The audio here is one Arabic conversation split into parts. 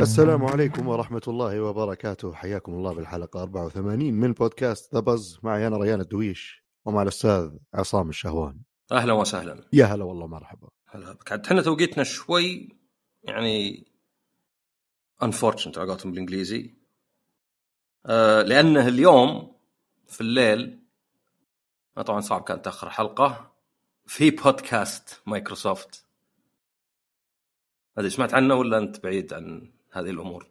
السلام عليكم ورحمة الله وبركاته. حياكم الله بالحلقة 84 من بودكاست ذا بز معي أنا ريان الدويش ومع الأستاذ عصام الشهوان. أهلا وسهلا. يا هلا والله مرحبا. هلا. بك عاد إحنا توقيتنا شوي يعني unfortunate على قولتهم بالإنجليزي. آه لأنه اليوم في الليل طبعا صعب كان تأخر حلقة. في بودكاست مايكروسوفت. هذه سمعت عنه ولا أنت بعيد عن هذه الأمور؟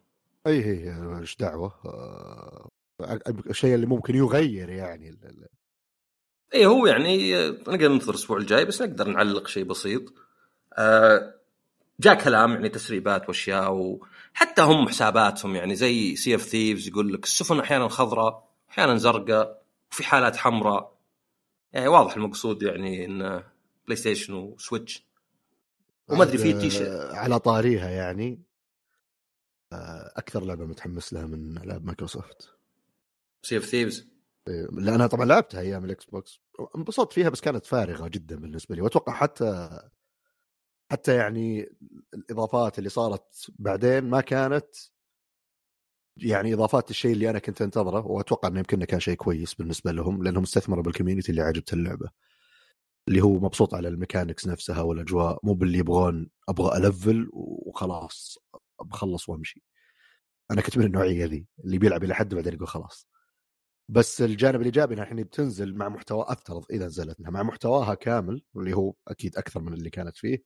أي هي إيش دعوة. آه، الشيء اللي ممكن يغير يعني اي هو يعني آه، نقدر ننتظر الأسبوع الجاي بس نقدر نعلق شيء بسيط. آه جاء كلام يعني تسريبات وأشياء وحتى هم حساباتهم يعني زي Sea of Thieves يقول لك السفن أحيانا خضراء أحيانا زرقاء وفي حالات حمراء. يعني واضح المقصود يعني إن بلاي ستيشن وسويتش وما أدري في تيشيرت آه، على طاريها يعني آه، أكثر لعبة متحمس لها من ألعاب مايكروسوفت. Sea of Thieves إيه، لأنها طبعا لعبتها أيام الإكس بوكس. انبسطت فيها بس كانت فارغة جدا بالنسبة لي. وأتوقع حتى حتى يعني الإضافات اللي صارت بعدين ما كانت يعني إضافات الشيء اللي أنا كنت أنتظره وأتوقع إنه يمكن كان شيء كويس بالنسبة لهم لأنهم استثمروا بال community اللي عجبت اللعبة. اللي هو مبسوط على الميكانكس نفسها والأجواء مو باللي يبغون أبغى ألفل وخلاص بخلص وأمشي. أنا كنت من النوعية ذي اللي بيلعب إلى حد بعدين يقول خلاص. بس الجانب الإيجابي انها الحين بتنزل مع محتوى أفترض إذا نزلت مع محتواها كامل واللي هو أكيد أكثر من اللي كانت فيه.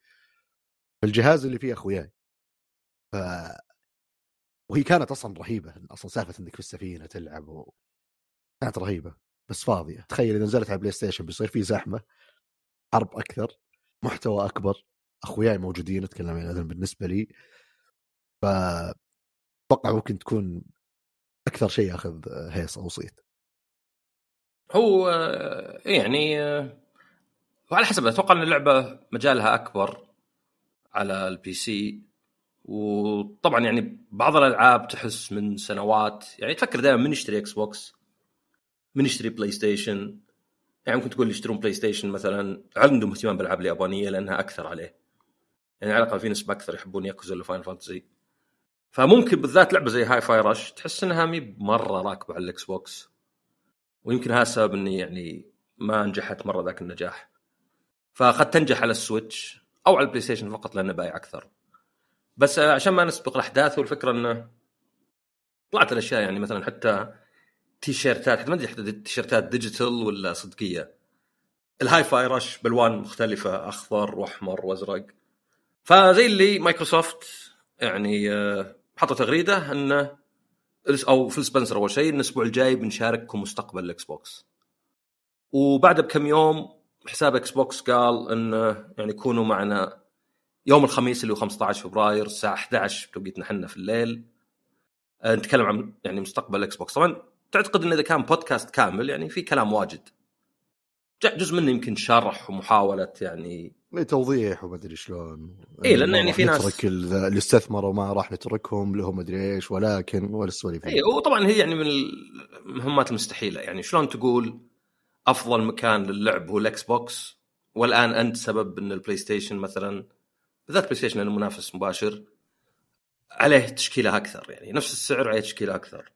الجهاز اللي فيه أخوياي. ف وهي كانت أصلا رهيبة أصلا سالفة إنك في السفينة تلعب و... كانت رهيبة بس فاضية. تخيل إذا نزلت على بلاي ستيشن بيصير في زحمة حرب أكثر محتوى أكبر أخوياي موجودين اتكلم مثلا بالنسبة لي. ف أتوقع ممكن تكون أكثر شيء ياخذ هيصه وصيت هو آه، يعني آه، وعلى حسب أتوقع إن اللعبة مجالها أكبر على ال PC وطبعا يعني بعض الألعاب تحس من سنوات يعني تفكر دائما من يشتري إكس بوكس من يشتري بلاي ستيشن يعني ممكن تقول يشترون بلاي ستيشن مثلا عندهم اهتمام بالألعاب اليابانية لأنها أكثر عليه. يعني على الأقل في نسبة أكثر يحبون ياكوزا ولا Final Fantasy فممكن بالذات لعبة زي Hi-Fi Rush تحس إنها مي مرة راكبة على الإكس بوكس. ويمكن هذا السبب إني يعني ما نجحت مرة ذاك النجاح. فقد تنجح على السويتش أو على البلاي ستيشن فقط لأنه بايع أكثر. بس عشان ما نسبق الأحداث والفكرة إنه طلعت الأشياء يعني مثلا حتى تيشيرتات حتى ما أدري حتى التيشيرتات digital ولا صدقية. ال Hi-Fi Rush بألوان مختلفة أخضر وأحمر وأزرق. فزي اللي مايكروسوفت يعني آه، حطوا تغريدة إنه أو فيل سبنسر أول شيء الأسبوع الجاي بنشارككم مستقبل الاكس بوكس وبعد بكم يوم حساب إكس بوكس قال إنه يعني كونوا معنا يوم الخميس اللي هو 15 فبراير الساعة 11 بتوقيتنا إحنا في الليل. آه، نتكلم عن يعني مستقبل الاكس بوكس طبعا تعتقد إن إذا كان بودكاست كامل يعني في كلام واجد. جزء منه يمكن شرح ومحاولة يعني توضيح وما أدري شلون. لأن ما يعني في ناس- نترك ال- اللي استثمروا ما راح نتركهم لهم أدري إيش ولكن ولا السواليف اي وطبعا هي يعني من المهمات المستحيلة. يعني شلون تقول أفضل مكان للعب هو الاكس بوكس والآن أنت سبب إن البلاي ستيشن مثلا بالذات بلاي ستيشن لأنه منافس مباشر عليه تشكيلة أكثر يعني نفس السعر عليه تشكيلة أكثر.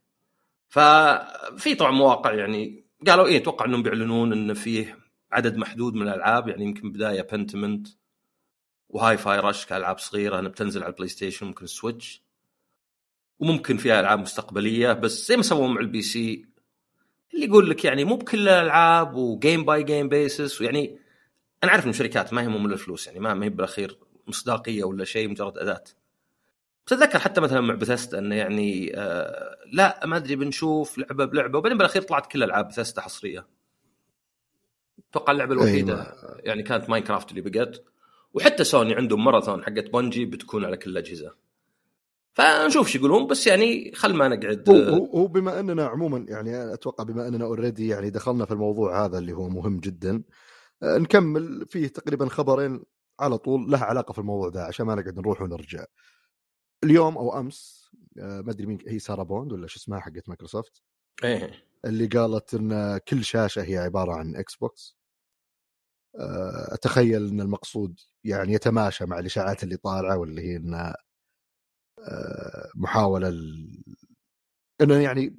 ففي طبعا مواقع يعني قالوا إيه أتوقع إنهم بيعلنون إن فيه عدد محدود من الألعاب يعني يمكن بداية Pentiment و Hi-Fi Rush كألعاب صغيرة انها بتنزل على البلاي ستيشن ممكن سويتش وممكن فيها ألعاب مستقبلية بس زي ما سووا مع ال PC اللي يقول لك يعني مو بكل الألعاب و game by game basis ويعني أنا عارف إن الشركات ما يهمهم الفلوس يعني ما هي بالأخير مصداقية ولا شيء مجرد أداة. تتذكر حتى مثلا مع بثيسدا إنه يعني آه لا ما أدري بنشوف لعبة بلعبة وبعدين بالأخير طلعت كل ألعاب بثيسدا حصرية. أتوقع اللعبة الوحيدة ما- يعني كانت ماينكرافت اللي بقت. وحتى سوني عندهم ماراثون حقت بونجي بتكون على كل الاجهزه فنشوف شو يقولون بس يعني خل ما نقعد هو هو بما أننا عموما يعني أتوقع بما أننا already يعني دخلنا في الموضوع هذا اللي هو مهم جدا آه، نكمل فيه تقريبا خبرين على طول لها علاقة في الموضوع ده عشان ما نقعد نروح ونرجع. اليوم أو أمس آه، ما أدري مين هي سارة بوند ولا شو اسمها حقت مايكروسوفت؟ إيه. اللي قالت إن كل شاشة هي عبارة عن إكس بوكس آه، أتخيل إن المقصود يعني يتماشى مع الإشاعات اللي طالعة واللي هي انها آه، محاولة ال... إنه يعني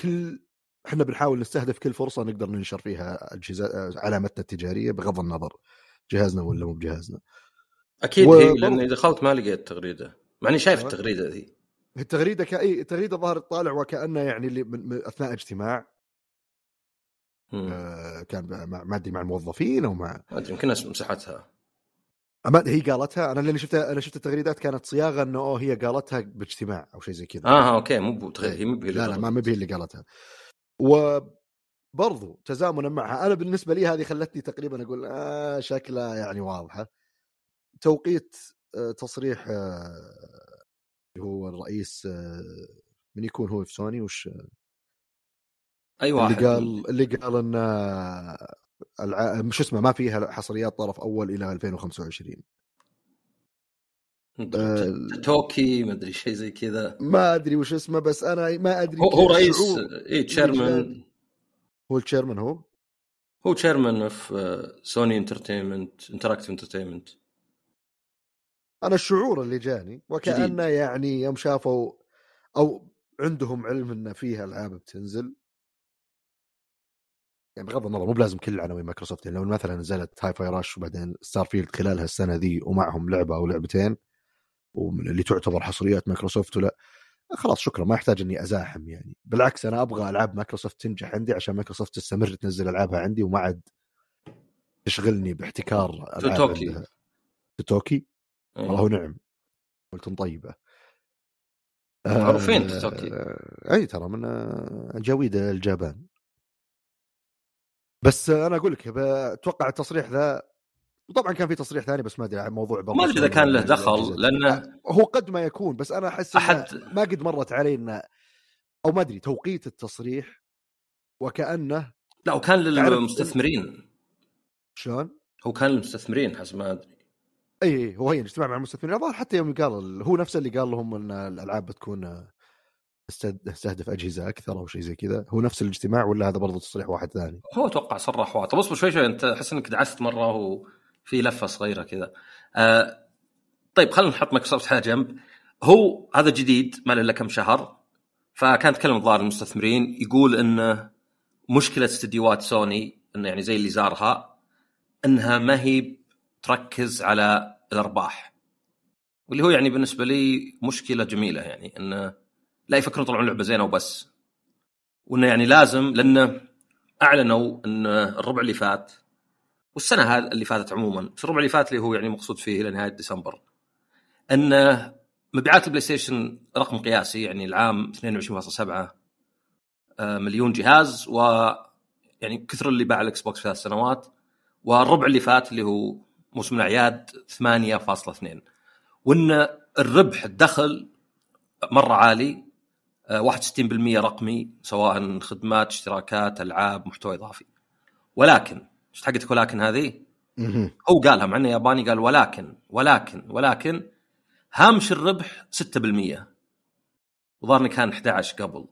كل إحنا بنحاول نستهدف كل فرصة نقدر ننشر فيها أجهزة علامتنا التجارية بغض النظر. جهازنا ولا مو بجهازنا. أكيد و... هي لاني دخلت ما لقيت تغريده مع إني شايف التغريدة ذي. التغريدة كأي التغريدة ظهرت طالع وكأنه يعني اللي من... من أثناء اجتماع. آه كان ما أدري مع الموظفين أو مع ما أدري يمكن مسحتها. أما هي قالتها أنا اللي شفتها أنا شفت التغريدات كانت صياغة إنه أوه هي قالتها باجتماع أو شيء زي كذا. آه أوكي مو هي مو لا لا ما هي اللي قالتها. وبرضو تزامنا معها. أنا بالنسبة لي هذه خلتني تقريبا أقول آه شكلها يعني واضحة. توقيت آه تصريح آه هو الرئيس آه من يكون هو في سوني وش أي واحد. اللي قال اللي قال إن الع... مش اسمه ما فيها حصريات طرف أول إلى 2025 أه توكي ما أدري شيء زي كذا. ما أدري وش اسمه بس أنا ما أدري هو, هو رئيس اي chairman هو ال chairman هو؟ هو chairman of Sony Entertainment Interactive Entertainment أنا الشعور اللي جاني وكأنه يعني يوم شافوا أو عندهم علم إن فيها ألعاب بتنزل. يعني بغض النظر مو بلازم كل عناوين مايكروسوفت يعني لو مثلا نزلت Hi-Fi Rush وبعدين Starfield خلال هالسنه ذي ومعهم لعبة أو لعبتين اللي تعتبر حصريات مايكروسوفت ولا خلاص شكرا ما يحتاج إني أزاحم يعني. بالعكس أنا أبغى ألعاب مايكروسوفت تنجح عندي عشان مايكروسوفت تستمر تنزل ألعابها عندي وما عاد تشغلني باحتكار توتوكي توتوكي والله نعم. قلت طيبة. معروفين توتوكي آه أي ترى من جويد الجابان بس أنا أقول لك أتوقع التصريح ذا وطبعا كان في تصريح ثاني بس ما أدري موضوع ما أدري إذا كان له دخل لأنه هو قد ما يكون بس أنا أحس أحد... ما قد مرت علي إنه أو ما أدري توقيت التصريح وكأنه لا وكان للمستثمرين. شلون؟ هو كان للمستثمرين حسب ما أدري. إي هو هي اجتماع مع المستثمرين. الظاهر حتى يوم قال هو نفسه اللي قال لهم إن الألعاب بتكون استهدف أجهزة أكثر أو شيء زي كذا. هو نفس الاجتماع ولا هذا برضه تصريح واحد ثاني؟ هو أتوقع صرح واحد. طب اصبر شوي شوي أنت أحس إنك دعست مرة وفي لفة صغيرة كذا. آه طيب خلينا نحط مايكروسوفت على جنب. هو هذا جديد ما له إلا كم شهر فكان يتكلم الظاهر المستثمرين يقول إن مشكلة استديوهات سوني انه يعني زي اللي زارها إنها ما هي تركز على الأرباح. واللي هو يعني بالنسبة لي مشكلة جميلة يعني انه لا يفكرون يطلعون لعبة زينة وبس. وإنه يعني لازم لأنه أعلنوا إن الربع اللي فات والسنة هذه اللي فاتت عموما في الربع اللي فات اللي هو يعني مقصود فيه إلى نهاية ديسمبر أن مبيعات البلاي ستيشن رقم قياسي يعني العام 22.7 آه، مليون جهاز و يعني كثر اللي باع الإكس بوكس في ثلاث سنوات والربع اللي فات اللي هو موسم الأعياد 8.2 وأن الربح الدخل مرة عالي 61% آه، رقمي سواء خدمات اشتراكات ألعاب محتوى إضافي. ولكن إيش حقتك ولكن هذه؟ هو قالها مع إنه ياباني قال ولكن ولكن ولكن هامش الربح 6% وظهرني كان 11 قبل.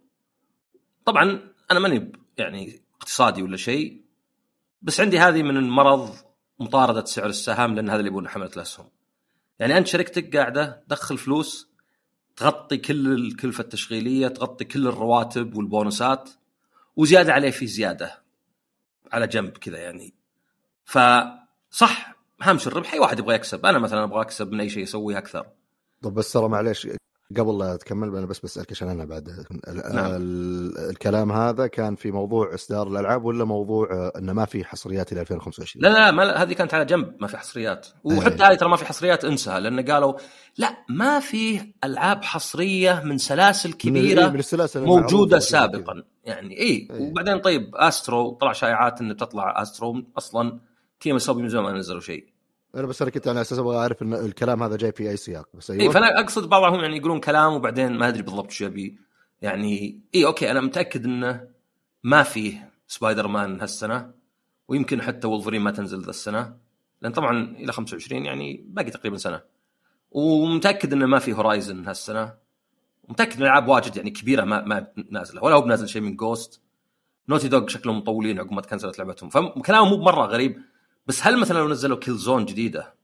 طبعا أنا ماني يعني اقتصادي ولا شيء بس عندي هذه من المرض مطاردة سعر السهم لأن هذا اللي يبون حملة الأسهم. يعني أنت شركتك قاعدة تدخل فلوس تغطي كل الكلفة التشغيلية تغطي كل الرواتب والبونusات وزيادة عليه في زيادة. على جنب كذا يعني. فصح هامش الربح أي واحد يبغى يكسب. أنا مثلا أبغى أكسب من أي شيء أسويه أكثر. طب بس ترى معليش قبل لا تكمل أنا بس بسألك عشان أنا بعد. نعم. الكلام هذا كان في موضوع إصدار الألعاب ولا موضوع آه، إنه ما في حصريات إلى 2025 لا لا ما هذه كانت على جنب ما في حصريات. وحتى هذه ترى ما في حصريات انسى لأن قالوا لا ما في ألعاب حصرية من سلاسل كبيرة من السلاسل موجودة سابقا. يعني اي أيه. وبعدين طيب استرو طلع شائعات انه تطلع استرو أصلا Team Asobi من زمان ما نزلوا شيء. أنا بس أنا كنت على أساس أبغى أعرف إن الكلام هذا جاي في أي سياق بس أيوه. إيه فأنا أقصد بعضهم يعني يقولون كلام وبعدين ما أدري بالضبط شو يبي. يعني اي okay أنا متأكد إنه ما فيه سبايدر مان هالسنة ويمكن حتى وولفرين ما تنزل ذا السنة لأن طبعا إلى 25 يعني باقي تقريبا سنة. ومتأكد إنه ما في Horizon هالسنة. متأكد ان الالعاب واجد يعني كبيرة ما ما نازلة. ولا هو بنازل شيء من Ghost Naughty Dog شكلهم مطولين عقب ما تكنسلت لعبتهم. فكلامه مو مره غريب. بس هل مثلا لو نزلوا Killzone جديدة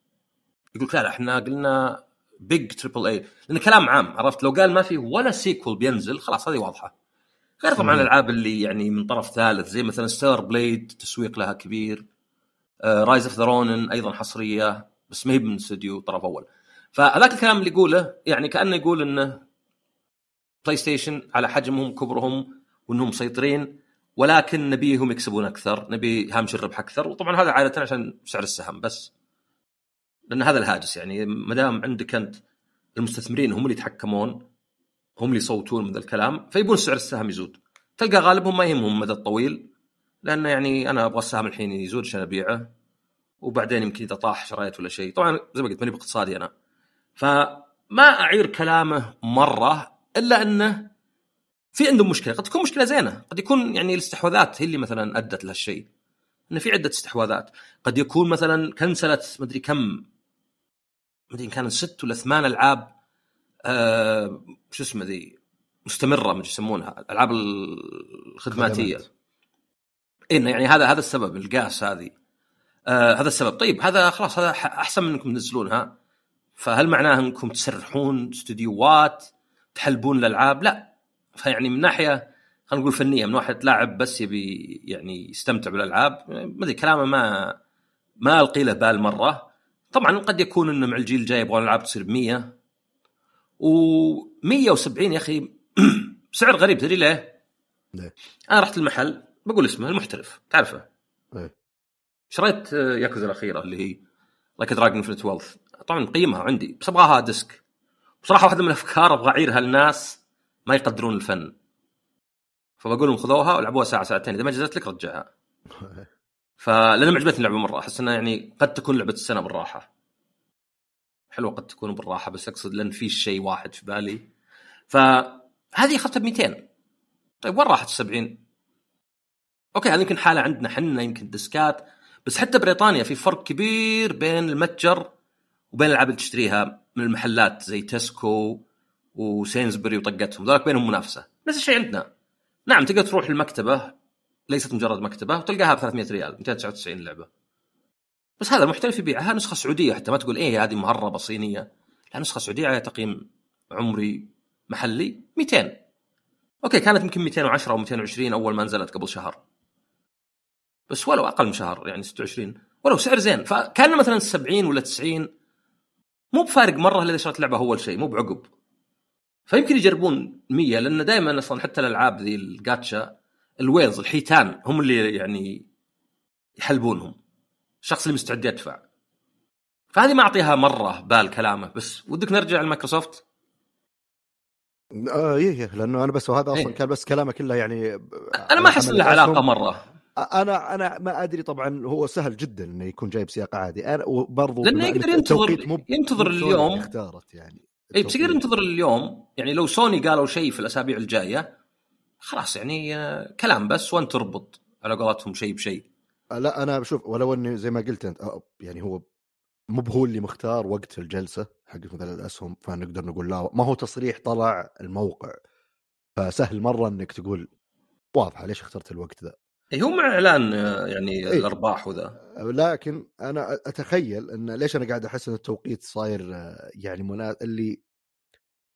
يقول لا لا إحنا قلنا big triple A لأن كلام عام عرفت؟ لو قال ما في ولا sequel بينزل خلاص هذه واضحة. غير طبعا. الألعاب اللي يعني من طرف ثالث زي مثلا Stellar Blade تسويق لها كبير Rise of the Ronin أيضا حصرية بس ما هي من استوديو طرف أول. فهذاك الكلام اللي يقوله يعني كأنه يقول إنه بلاي ستيشن على حجمهم كبرهم وإنهم مسيطرين. ولكن نبيهم يكسبون أكثر نبي هامش الربح أكثر وطبعا هذا عادة عشان سعر السهم بس. لأن هذا الهاجس يعني ما دام عندك أنت المستثمرين هم اللي يتحكمون هم اللي يصوتون من ذا الكلام فيبون سعر السهم يزود. تلقى غالبهم ما يهمهم المدى الطويل لأنه يعني أنا أبغى السهم الحين يزود عشان أبيعه وبعدين يمكن إذا طاح شريت ولا شيء. طبعا زي ما قلت ماني باقتصادي أنا. فما أعير كلامه مرة إلا أنه في عندهم مشكلة قد تكون مشكلة زينة قد يكون يعني الاستحواذات هي اللي مثلا أدت لهالشيء. انه في عدة استحواذات. قد يكون مثلا كنسلت مدري كم مدري إن كان ست ولا ثمان ألعاب آه شو اسمه ذي مستمرة مدري يسمونها الالعاب الخدماتية. خدمات. إيه يعني هذا هذا السبب القاس هذه. آه هذا السبب. طيب هذا خلاص هذا أحسن من إنكم تنزلونها. فهل معناه إنكم تسرحون استديوهات تحلبون الألعاب؟ لا. فيعني من ناحية خلينا نقول فنية من واحد لاعب بس يبي يعني يستمتع بالألعاب ما أدري كلامه ما ما ألقي له بال مرة. طبعا قد يكون إنه مع الجيل الجاي يبغون الالعاب تصير ب 100 و170 يا أخي سعر غريب تدري ليه؟ ليه؟ أنا رحت المحل بقول اسمه المحترف تعرفه؟ إيه. شريت آه، ياكوزا الأخيرة اللي هي Like a Dragon Infinite Wealth طبعا مقيمها عندي بس أبغاها disc. بصراحة واحدة من الأفكار أبغى أعيرها للناس. ما يقدرون الفن. فبقول لهم خذوها ولعبوها ساعة ساعتين. إذا ما جازت لك رجعها. فلأن معجبتني اللعبة مرة. أحس إنها يعني قد تكون لعبة السنة بالراحة. حلوة قد تكون بالراحة بس أقصد لأن في شيء واحد في بالي. فهذه أخذتها ب 200 طيب وين راحت ال 70 okay هذه يمكن حالة عندنا حنا يمكن ديسكات. بس حتى بريطانيا في فرق كبير بين المتجر وبين الألعاب اللي تشتريها من المحلات زي تسكو وسينزبري وطقتهم ذلك بينهم منافسة. نفس الشيء عندنا. نعم تقدر تروح المكتبة ليست مجرد مكتبة وتلقاها ب 300 ريال 299 لعبة. بس هذا المحترف يبيعها نسخة سعودية حتى ما تقول إيه هذه مهربة صينية. لا نسخة سعودية على تقييم عمري محلي 200 أوكي كانت يمكن 210 أو 220 أول ما نزلت قبل شهر. بس ولو أقل من شهر يعني 26 ولو سعر زين فكان مثلا 70 ولا 90 مو بفارق مرة إذا شريت لعبة أول شيء مو بعقب. فيمكن يجربون 100 لأن دائما أصلا حتى الألعاب ذي ال gacha ال whales الحيتان هم اللي يعني يحلبونهم. الشخص اللي مستعد يدفع. فهذه ما أعطيها مرة بال كلامه. بس ودك نرجع لمايكروسوفت؟ آه إيه إيه، لأنه أنا بس وهذا أصلا إيه. كان بس كلامه كله يعني أنا ما أحس له علاقة مرة. أنا أنا ما أدري طبعا هو سهل جدا إنه يكون جايب سياق عادي. أنا وبرضه إن يقدر ينتظر- ينتظر اليوم. اختارت يعني. اي بس يقدر التوقيت. ينتظر اليوم يعني لو سوني قالوا شيء في الأسابيع الجاية خلاص يعني آه، كلام بس وأنت تربط على قولتهم شيء بشيء. لا أنا بشوف ولو إني زي ما قلت أنت آه، يعني هو مو هو اللي مختار وقت الجلسة حق مثلا الأسهم فنقدر نقول لا ما هو تصريح طلع الموقع. فسهل مرة إنك تقول واضحة ليش اخترت الوقت ذا هو مع إعلان آه، يعني إيه. الأرباح وذا. لكن أنا أتخيل أن ليش أنا قاعد أحس أن التوقيت صاير آه، يعني منا... اللي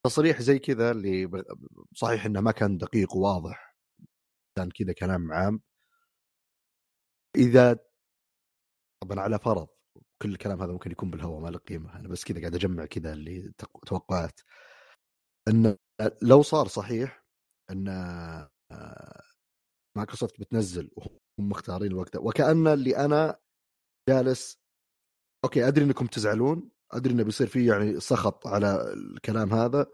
تصريح زي كذا اللي صحيح إنه ما كان دقيق وواضح كان كذا كلام عام. إذا طبعا على فرض كل الكلام هذا ممكن يكون بالهواء ما له قيمة. أنا بس كذا قاعد أجمع كذا اللي توقعات إن لو صار صحيح إن آه، مايكروسوفت بتنزل وهم مختارين الوقت وكأن اللي أنا جالس okay أدري إنكم تزعلون أدري إنه بيصير فيه يعني سخط على الكلام هذا.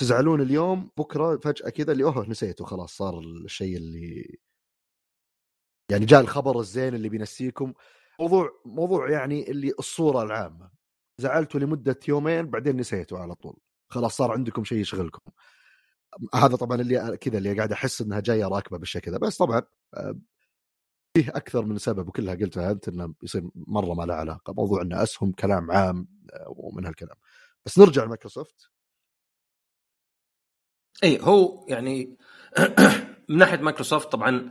تزعلون اليوم بكرة فجأة كذا اللي أوه نسيته خلاص صار الشيء اللي يعني جاء الخبر الزين اللي بينسيكم. موضوع موضوع يعني اللي الصورة العامة. زعلتوا لمدة يومين بعدين نسيتوا على طول. خلاص صار عندكم شيء يشغلكم. هذا طبعا اللي كذا اللي قاعد أحس إنها جاية راكبة بالشكل ذا بس طبعا آه، فيه أكثر من سبب وكلها قلتها أنت إنه يصير مرة ما له علاقة. موضوع إنه أسهم كلام عام آه، ومن هالكلام. بس نرجع لمايكروسوفت. اي هو يعني من ناحية مايكروسوفت طبعا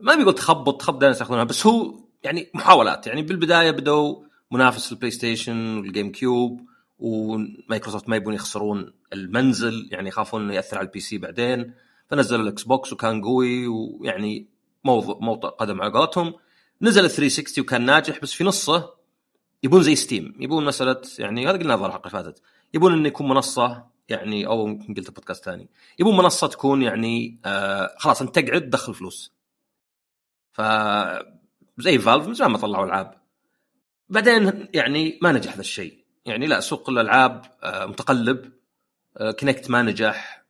ما بيقول تخبط تخبط دائما يستخدمونها بس هو يعني محاولات. يعني بالبداية بدوا منافس البلاي ستيشن والجيم كيوب. ومايكروسوفت ما يبون يخسرون المنزل يعني يخافون إنه يأثر على ال PC بعدين. فنزلوا الإكس بوكس وكان قوي ويعني موطئ قدم على قولتهم. نزل ال 360 وكان ناجح بس في نصه يبون زي ستيم يبون مسألة يعني هذا قلنا الحلقة اللي فاتت. يبون إنه يكون منصة يعني أو يمكن قلت بودكاست ثاني. يبون منصة تكون يعني آه خلاص أنت تقعد تدخل فلوس. ف زي Valve من زمان ما طلعوا ألعاب. بعدين يعني ما نجح ذا الشيء. يعني لا سوق الألعاب آه متقلب آه Kinect ما نجح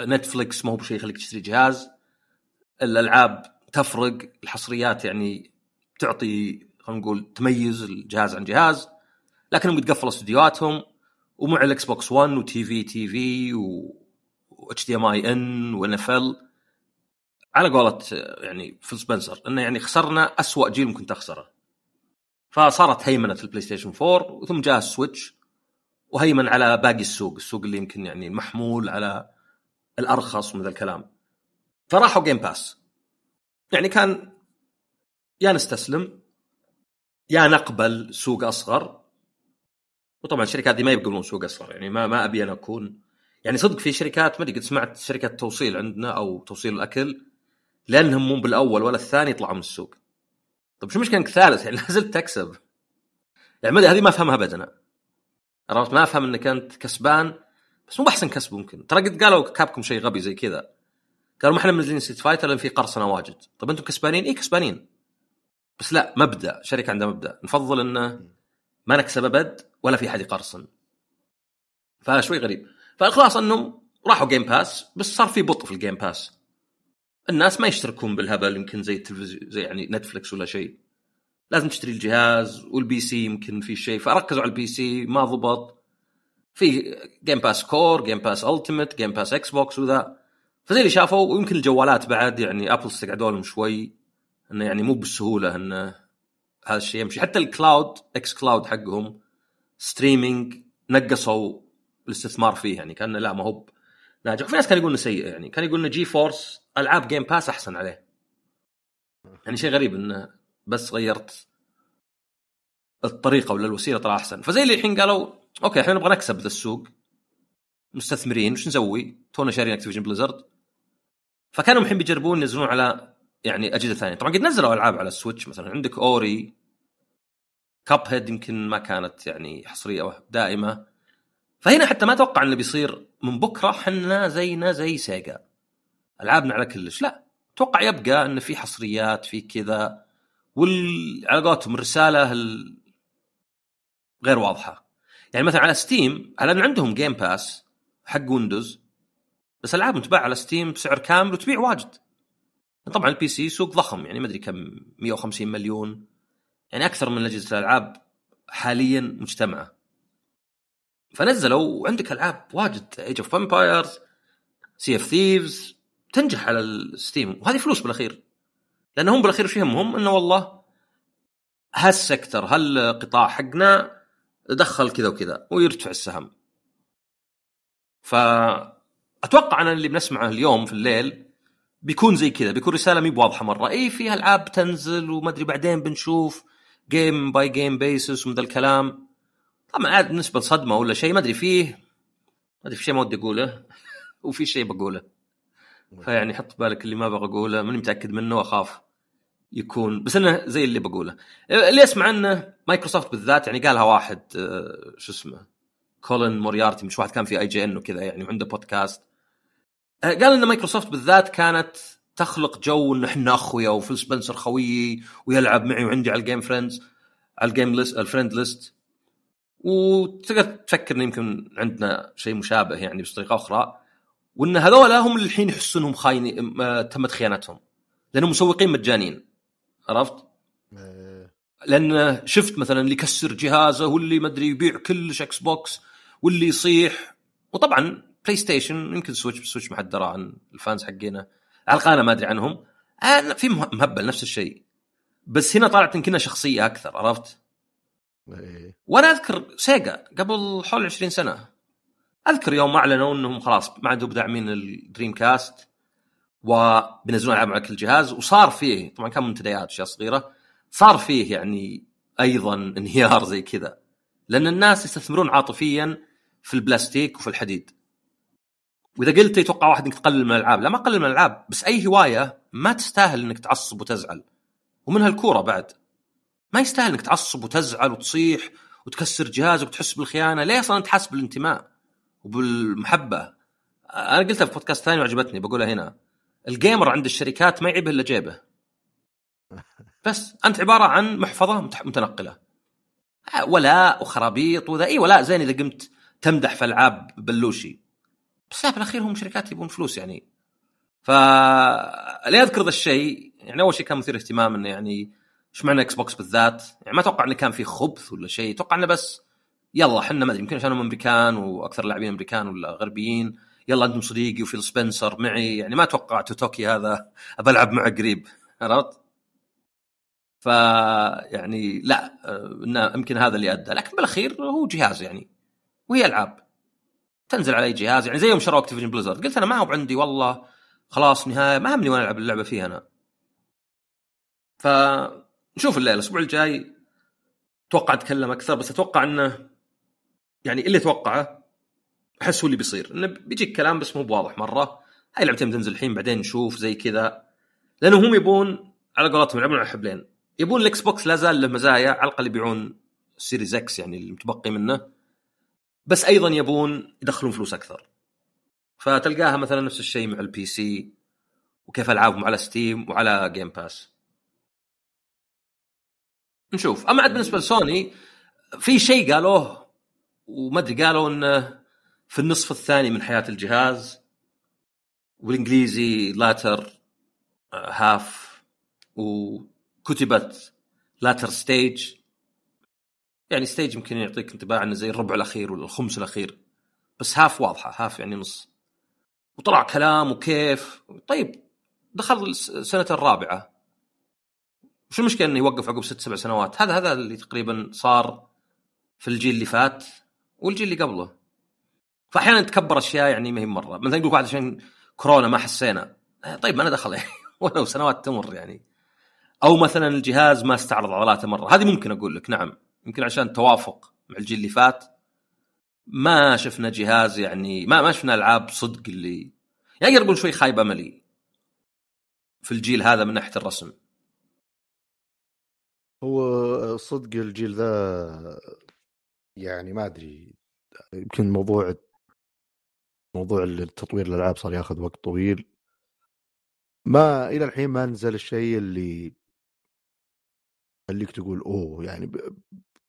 Netflix ما هو بشيء يخليك تشتري جهاز. الألعاب تفرق الحصريات يعني تعطي خلينا نقول تميز الجهاز عن جهاز لكنهم قد قفلوا استديوهاتهم ومع ال Xbox 1 وتي في تي في و اتش دي ام اي ان وان اف ال على قولة يعني فيل سبنسر إنه يعني خسرنا أسوأ جيل ممكن تخسره. فصارت هيمنة ال PlayStation 4 ثم جاء ال Switch وهيمن على باقي السوق السوق اللي يمكن يعني محمول على الأرخص من ذا الكلام. فراحوا Game Pass يعني كان يا نستسلم يا نقبل سوق أصغر. وطبعا الشركات دي ما يقبلون سوق أصغر يعني ما ما أبي أنا أكون. يعني صدق في شركات ما أدري قد سمعت شركات توصيل عندنا أو توصيل الأكل لأنهم مو بالأول ولا الثاني يطلعوا من السوق. طيب شو مشكلة انك ثالث؟ يعني لازلت تكسب. يعني هذه ما أفهمها ابدا عرفت؟ ما أفهم إنك أنت كسبان بس مو بأحسن كسب ممكن. ترى قد قالوا Capcom شيء غبي زي كذا. قالوا ما إحنا منزلين Street Fighter لأن في قرصنه واجد. طيب أنتم كسبانين؟ اي كسبانين. بس لا مبدأ. شركة عندها مبدأ. نفضل إنه ما نكسب أبد ولا في أحد يقرصن. فشوي غريب. فالخلاص إنهم راحوا Game Pass بس صار في بطء في ال Game Pass الناس ما يشتركون بالهبل يمكن زي التلفزيون زي يعني Netflix ولا شيء. لازم تشتري الجهاز وال PC يمكن في شيء. فركزوا على ال PC ما ضبط. في Game Pass Core Game Pass Ultimate Game Pass Xbox وذا. فزي اللي شافوا ويمكن الجوالات بعد يعني Apple استقعدوا لهم شوي. إنه يعني مو بالسهوله انه هذا الشيء يمشي. حتى ال cloud xCloud حقهم streaming نقصوا الاستثمار فيه. يعني كان لا ما هو ناجح في ناس كانوا يقولون سيء يعني. كان يقولون GeForce ألعاب Game Pass أحسن عليه. يعني شيء غريب إنه بس غيرت الطريقة ولا الوسيلة طلع أحسن. فزي اللي الحين قالوا okay إحنا نبغى نكسب ذا السوق. مستثمرين وش نسوي؟ تونا شارين Activision Blizzard فكانوا الحين بيجربون ينزلون على يعني أجهزة ثانية. طبعا قد نزلوا ألعاب على ال Switch مثلا. عندك Ori Cuphead يمكن ما كانت يعني حصرية دائمة. فهنا حتى ما أتوقع إنه بيصير من بكرة حنا زينا زي Sega. ألعابنا على كلش. لا أتوقع يبقى انه في حصريات في كذا وال على قولتهم الرسالة ال... غير واضحة. يعني مثلا على Steam على ان عندهم Game Pass حق Windows بس ألعاب متباع على Steam بسعر كامل وتبيع واجد. طبعا ال PC سوق ضخم يعني ما أدري كم 150 مليون. يعني أكثر من أجهزة الألعاب حاليا مجتمعة. فنزلوا وعندك العاب واجد Age of Empires Sea of Thieves تنجح على ال Steam. وهذه فلوس بالأخير. لأن هم بالأخير وش يهمهم؟ إنه والله هال sector هالقطاع حقنا دخل كذا وكذا ويرتفع السهم. فاتوقع أنا اللي بنسمعه اليوم في الليل بيكون زي كذا بيكون رسالة مي بواضحة مرة. اي في العاب تنزل وما أدري بعدين بنشوف game by game basis ومن الكلام. طبعا عاد بالنسبة لصدمه ولا شيء ما أدري فيه ما أدري في شيء ما ودي أقوله. وفي شيء بقوله. فيعني حط بالك اللي ما أبغى أقوله ماني متأكد منه وأخاف يكون. بس إنه زي اللي بقوله. اللي أسمع عنه مايكروسوفت بالذات يعني قالها واحد آه، شو اسمه كولين موريارتي مش واحد كان في IGN وكذا يعني وعنده بودكاست آه، قال إن مايكروسوفت بالذات كانت تخلق جو انه إحنا أخويا وفيل سبنسر خويي ويلعب معي وعندي على ال game friends على ال game list ال friend list وتقدر تفكر يمكن عندنا شيء مشابه يعني بس طريقة أخرى وإن هذولا هم اللي الحين يحسون انهم خاينين تمت خيانتهم لأنهم مسوقين مجانين عرفت؟ إيه. لأن شفت مثلا اللي يكسر جهازه واللي ما أدري يبيع كلش Xbox واللي يصيح وطبعا PlayStation يمكن Switch Switch ما حد درى عن ال fans حقينا على ما أدري عنهم آه في مهبل نفس الشيء بس هنا طلعت يمكن شخصية أكثر عرفت؟ إيه. وأنا أذكر Sega قبل حول 20 سنة. أذكر يوم أعلنوا إنهم خلاص ما عندهم داعمين ال Dreamcast وبينزلون ألعاب على كل جهاز. وصار فيه طبعا كان منتديات اشياء صغيرة. صار فيه يعني أيضا انهيار زي كذا. لأن الناس يستثمرون عاطفيا في البلاستيك وفي الحديد. وإذا قلت يتوقع واحد إنك تقلل من الألعاب لا ما قلل من الألعاب بس أي هواية ما تستاهل إنك تعصب وتزعل. ومنها الكورة بعد. ما يستاهل إنك تعصب وتزعل وتصيح وتكسر جهازك وتحس بالخيانة. ليه أصلا أنت حاسس بالانتماء وبالمحبة؟ أنا قلتها في بودكاست ثاني وعجبتني بقولها هنا. الجيمر عند الشركات ما يعيبه إلا جيبه. بس أنت عبارة عن محفظة متنقلة. ولاء وخرابيط وذا. إي ولاء زين إذا قمت تمدح في ألعاب بلوشي. بس لا بالاخير هم شركات يبون فلوس يعني. ف اللي أذكر ذا الشيء؟ يعني أول شيء كان مثير اهتمام إنه يعني إيش معنى Xbox بالذات؟ يعني ما أتوقع إنه كان في خبث ولا شيء، أتوقع إنه بس يلا إحنا ما أدري يمكن عشان هم أمريكان وأكثر اللاعبين أمريكان ولا غربيين. يلا أنتم صديقي وفيل سبنسر معي. يعني ما أتوقع توتوكي هذا بلعب معه قريب. عرفت؟ ف يعني لا إنه يمكن هذا اللي أدى. لكن بالأخير هو جهاز يعني وهي ألعاب. تنزل على أي جهاز. يعني زي يوم شروا Activision Blizzard. قلت أنا ما هو عندي والله خلاص نهاية. ما همني وأنا ألعب اللعبة فيها أنا. فنشوف الليلة الأسبوع الجاي أتوقع أتكلم أكثر بس أتوقع إنه يعني اللي أتوقعه أحس هو اللي بيصير إنه بيجيك كلام بس مو بواضح مرة. هاي لعبتين بتنزل الحين بعدين نشوف زي كذا. لأنه هم يبون على قولتهم يلعبون على حبلين. يبون ال Xbox لا زال له مزايا على الأقل يبيعون Series X يعني المتبقي منه. بس أيضا يبون يدخلون فلوس أكثر. فتلقاها مثلا نفس الشيء مع ال PC وكيف ألعابهم على Steam وعلى Game Pass نشوف. أما عاد بالنسبة لسوني في شيء قالوه وما أدري قالوا إنه في النصف الثاني من حياة الجهاز والإنجليزي latter half وكتبت latter stage يعني stage يمكن يعطيك انطباع إنه زي الربع الأخير ولا الخمس الأخير بس half واضحة half يعني نص. وطلع كلام وكيف. طيب دخل السنة الرابعة. وش المشكلة إنه يوقف عقب ست سبع سنوات؟ هذا هذا اللي تقريبا صار في الجيل اللي فات والجيل اللي قبله. فاحيانا تكبر أشياء يعني ما هي مرة. مثلا يقول واحد عشان كورونا ما حسينا. طيب ما أنا دخل يعني. ولو سنوات تمر يعني. أو مثلا الجهاز ما استعرض عضلاته مرة. هذه ممكن أقول لك نعم. يمكن عشان توافق مع الجيل اللي فات. ما شفنا جهاز يعني ما ما شفنا ألعاب صدق اللي يعني أقدر أقول شوي خايب أملي. في الجيل هذا من ناحية الرسم. هو صدق الجيل ذا يعني ما أدري يمكن موضوع موضوع التطوير الألعاب صار ياخذ وقت طويل. ما إلى الحين ما نزل الشيء اللي خليك تقول أوه يعني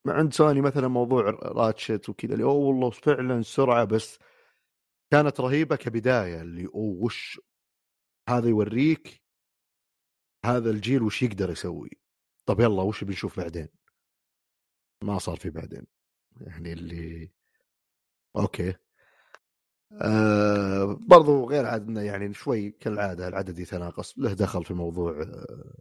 عند سوني مثلا موضوع راتشت وكذا اللي أوه والله فعلا سرعة بس كانت رهيبة كبداية اللي أوه وش هذا يوريك؟ هذا الجيل وش يقدر يسوي؟ طب يلا وش بنشوف بعدين؟ ما صار في بعدين. يعني اللي okay. آه برضو غير عاد انه يعني شوي كالعادة العدد يتناقص. له دخل في موضوع آه.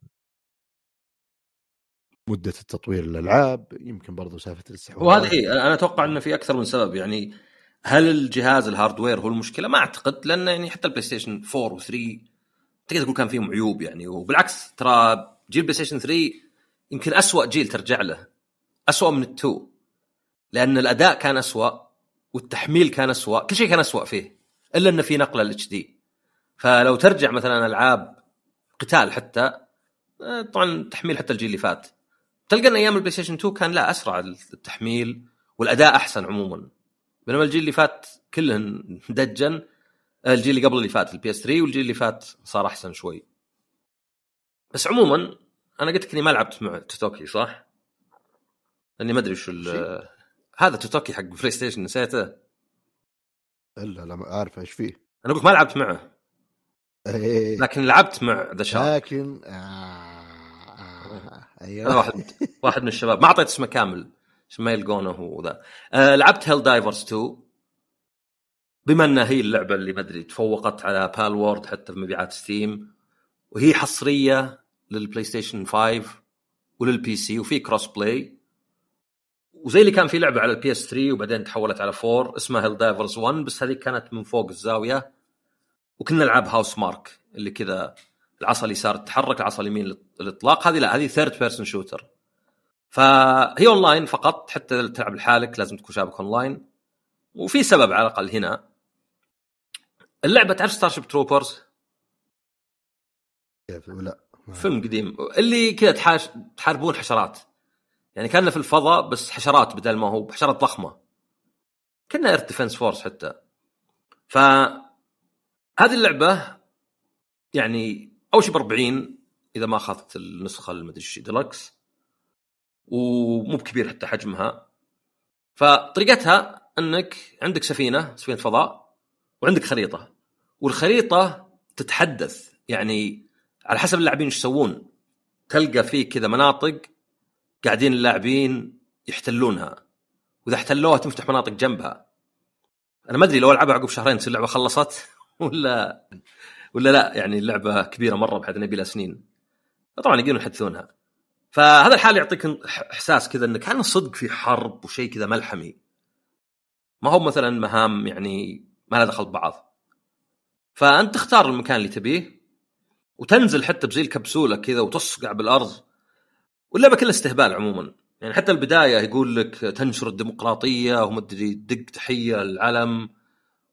مدة التطوير الالعاب يمكن برضو سالفة الاستحواذ. وهذه هي أنا أتوقع إنه في أكثر من سبب. يعني هل الجهاز ال hardware هو المشكلة؟ ما أعتقد لأن يعني حتى ال PlayStation 4 و3 تقدر تقول كان فيهم عيوب يعني. وبالعكس ترى جيل بلاي ستيشن 3 يمكن أسوأ جيل ترجع له أسوأ من التو لأن الأداء كان أسوأ والتحميل كان أسوأ كل شيء كان أسوأ فيه إلا انه في نقلة الاتش دي فلو ترجع مثلا ألعاب قتال حتى آه، طبعا تحميل حتى الجيل اللي فات تلقى أن أيام البلاي ستيشن 2 كان لا أسرع التحميل والأداء أحسن عموما. بينما الجيل اللي فات كلهن دجن الجيل اللي قبل اللي فات البي اس 3 والجيل اللي فات صار أحسن شوي. بس عموما أنا قلت لك إني ما لعبت مع توتوكي صح؟ لأني ما أدري شو هذا توتوكي حق بلاي ستيشن نسيته؟ إلا لا ما أعرف إيش فيه. أنا أقول ما لعبت معه. إيه. لكن لعبت مع ذا شارك لكن آه آه أيوه. واحد واحد من الشباب. ما أعطيت اسمه كامل. عشان ما يلقونه وذا آه لعبت هيل دايفرز 2 بما إنها هي اللعبة اللي ما أدري تفوقت على بال وورد حتى في مبيعات ستيم وهي حصرية لل PlayStation 5 ولل PC وفي crossplay وزي اللي كان في لعبة على ال PS 3 وبعدين تحولت على 4 اسمها Helldivers 1 بس هذه كانت من فوق الزاوية. وكنا نلعب Housemarque اللي كذا العصا اليسار تتحرك العصا اليمين الاطلاق هذه لا هذه third person shooter فهي اونلاين فقط حتى تلعب لحالك لازم تكون شابك اونلاين وفي سبب على الأقل هنا. اللعبة تعرف Starship Troopers كيف لا. فيلم قديم. اللي كذا تحاش تحاربون حشرات. يعني كانه في الفضاء بس حشرات بدل ما هو حشرات ضخمة. كنا Earth Defense Force حتى. ف هذه اللعبة يعني أول شيء ب 40 إذا ما أخذت النسخة المدري إيش ديلكس ومو بكبير حتى حجمها. فطريقتها إنك عندك سفينة سفينة فضاء وعندك خريطة. والخريطة تتحدث. يعني على حسب اللاعبين إيش يسوون. تلقى فيه كذا مناطق قاعدين اللاعبين يحتلونها. وإذا احتلوها تفتح مناطق جنبها. أنا ما أدري لو ألعبها عقب شهرين تصير اللعبه خلصت ولا ولا لا. يعني اللعبه كبيرة مرة بحيث نبي لها سنين. طبعا يقدرون يحدثونها. فهذا الحال يعطيك إحساس كذا انك كان صدق في حرب وشيء كذا ملحمي. ما هو مثلا مهام يعني ما لها دخل ببعض. فأنت تختار المكان اللي تبيه. وتنزل حتى بزي الكبسولة كذا وتصقع بالأرض. واللعبة كلها استهبال عموما. يعني حتى البداية يقول لك تنشر الديمقراطية ومدري دق تحية للعلم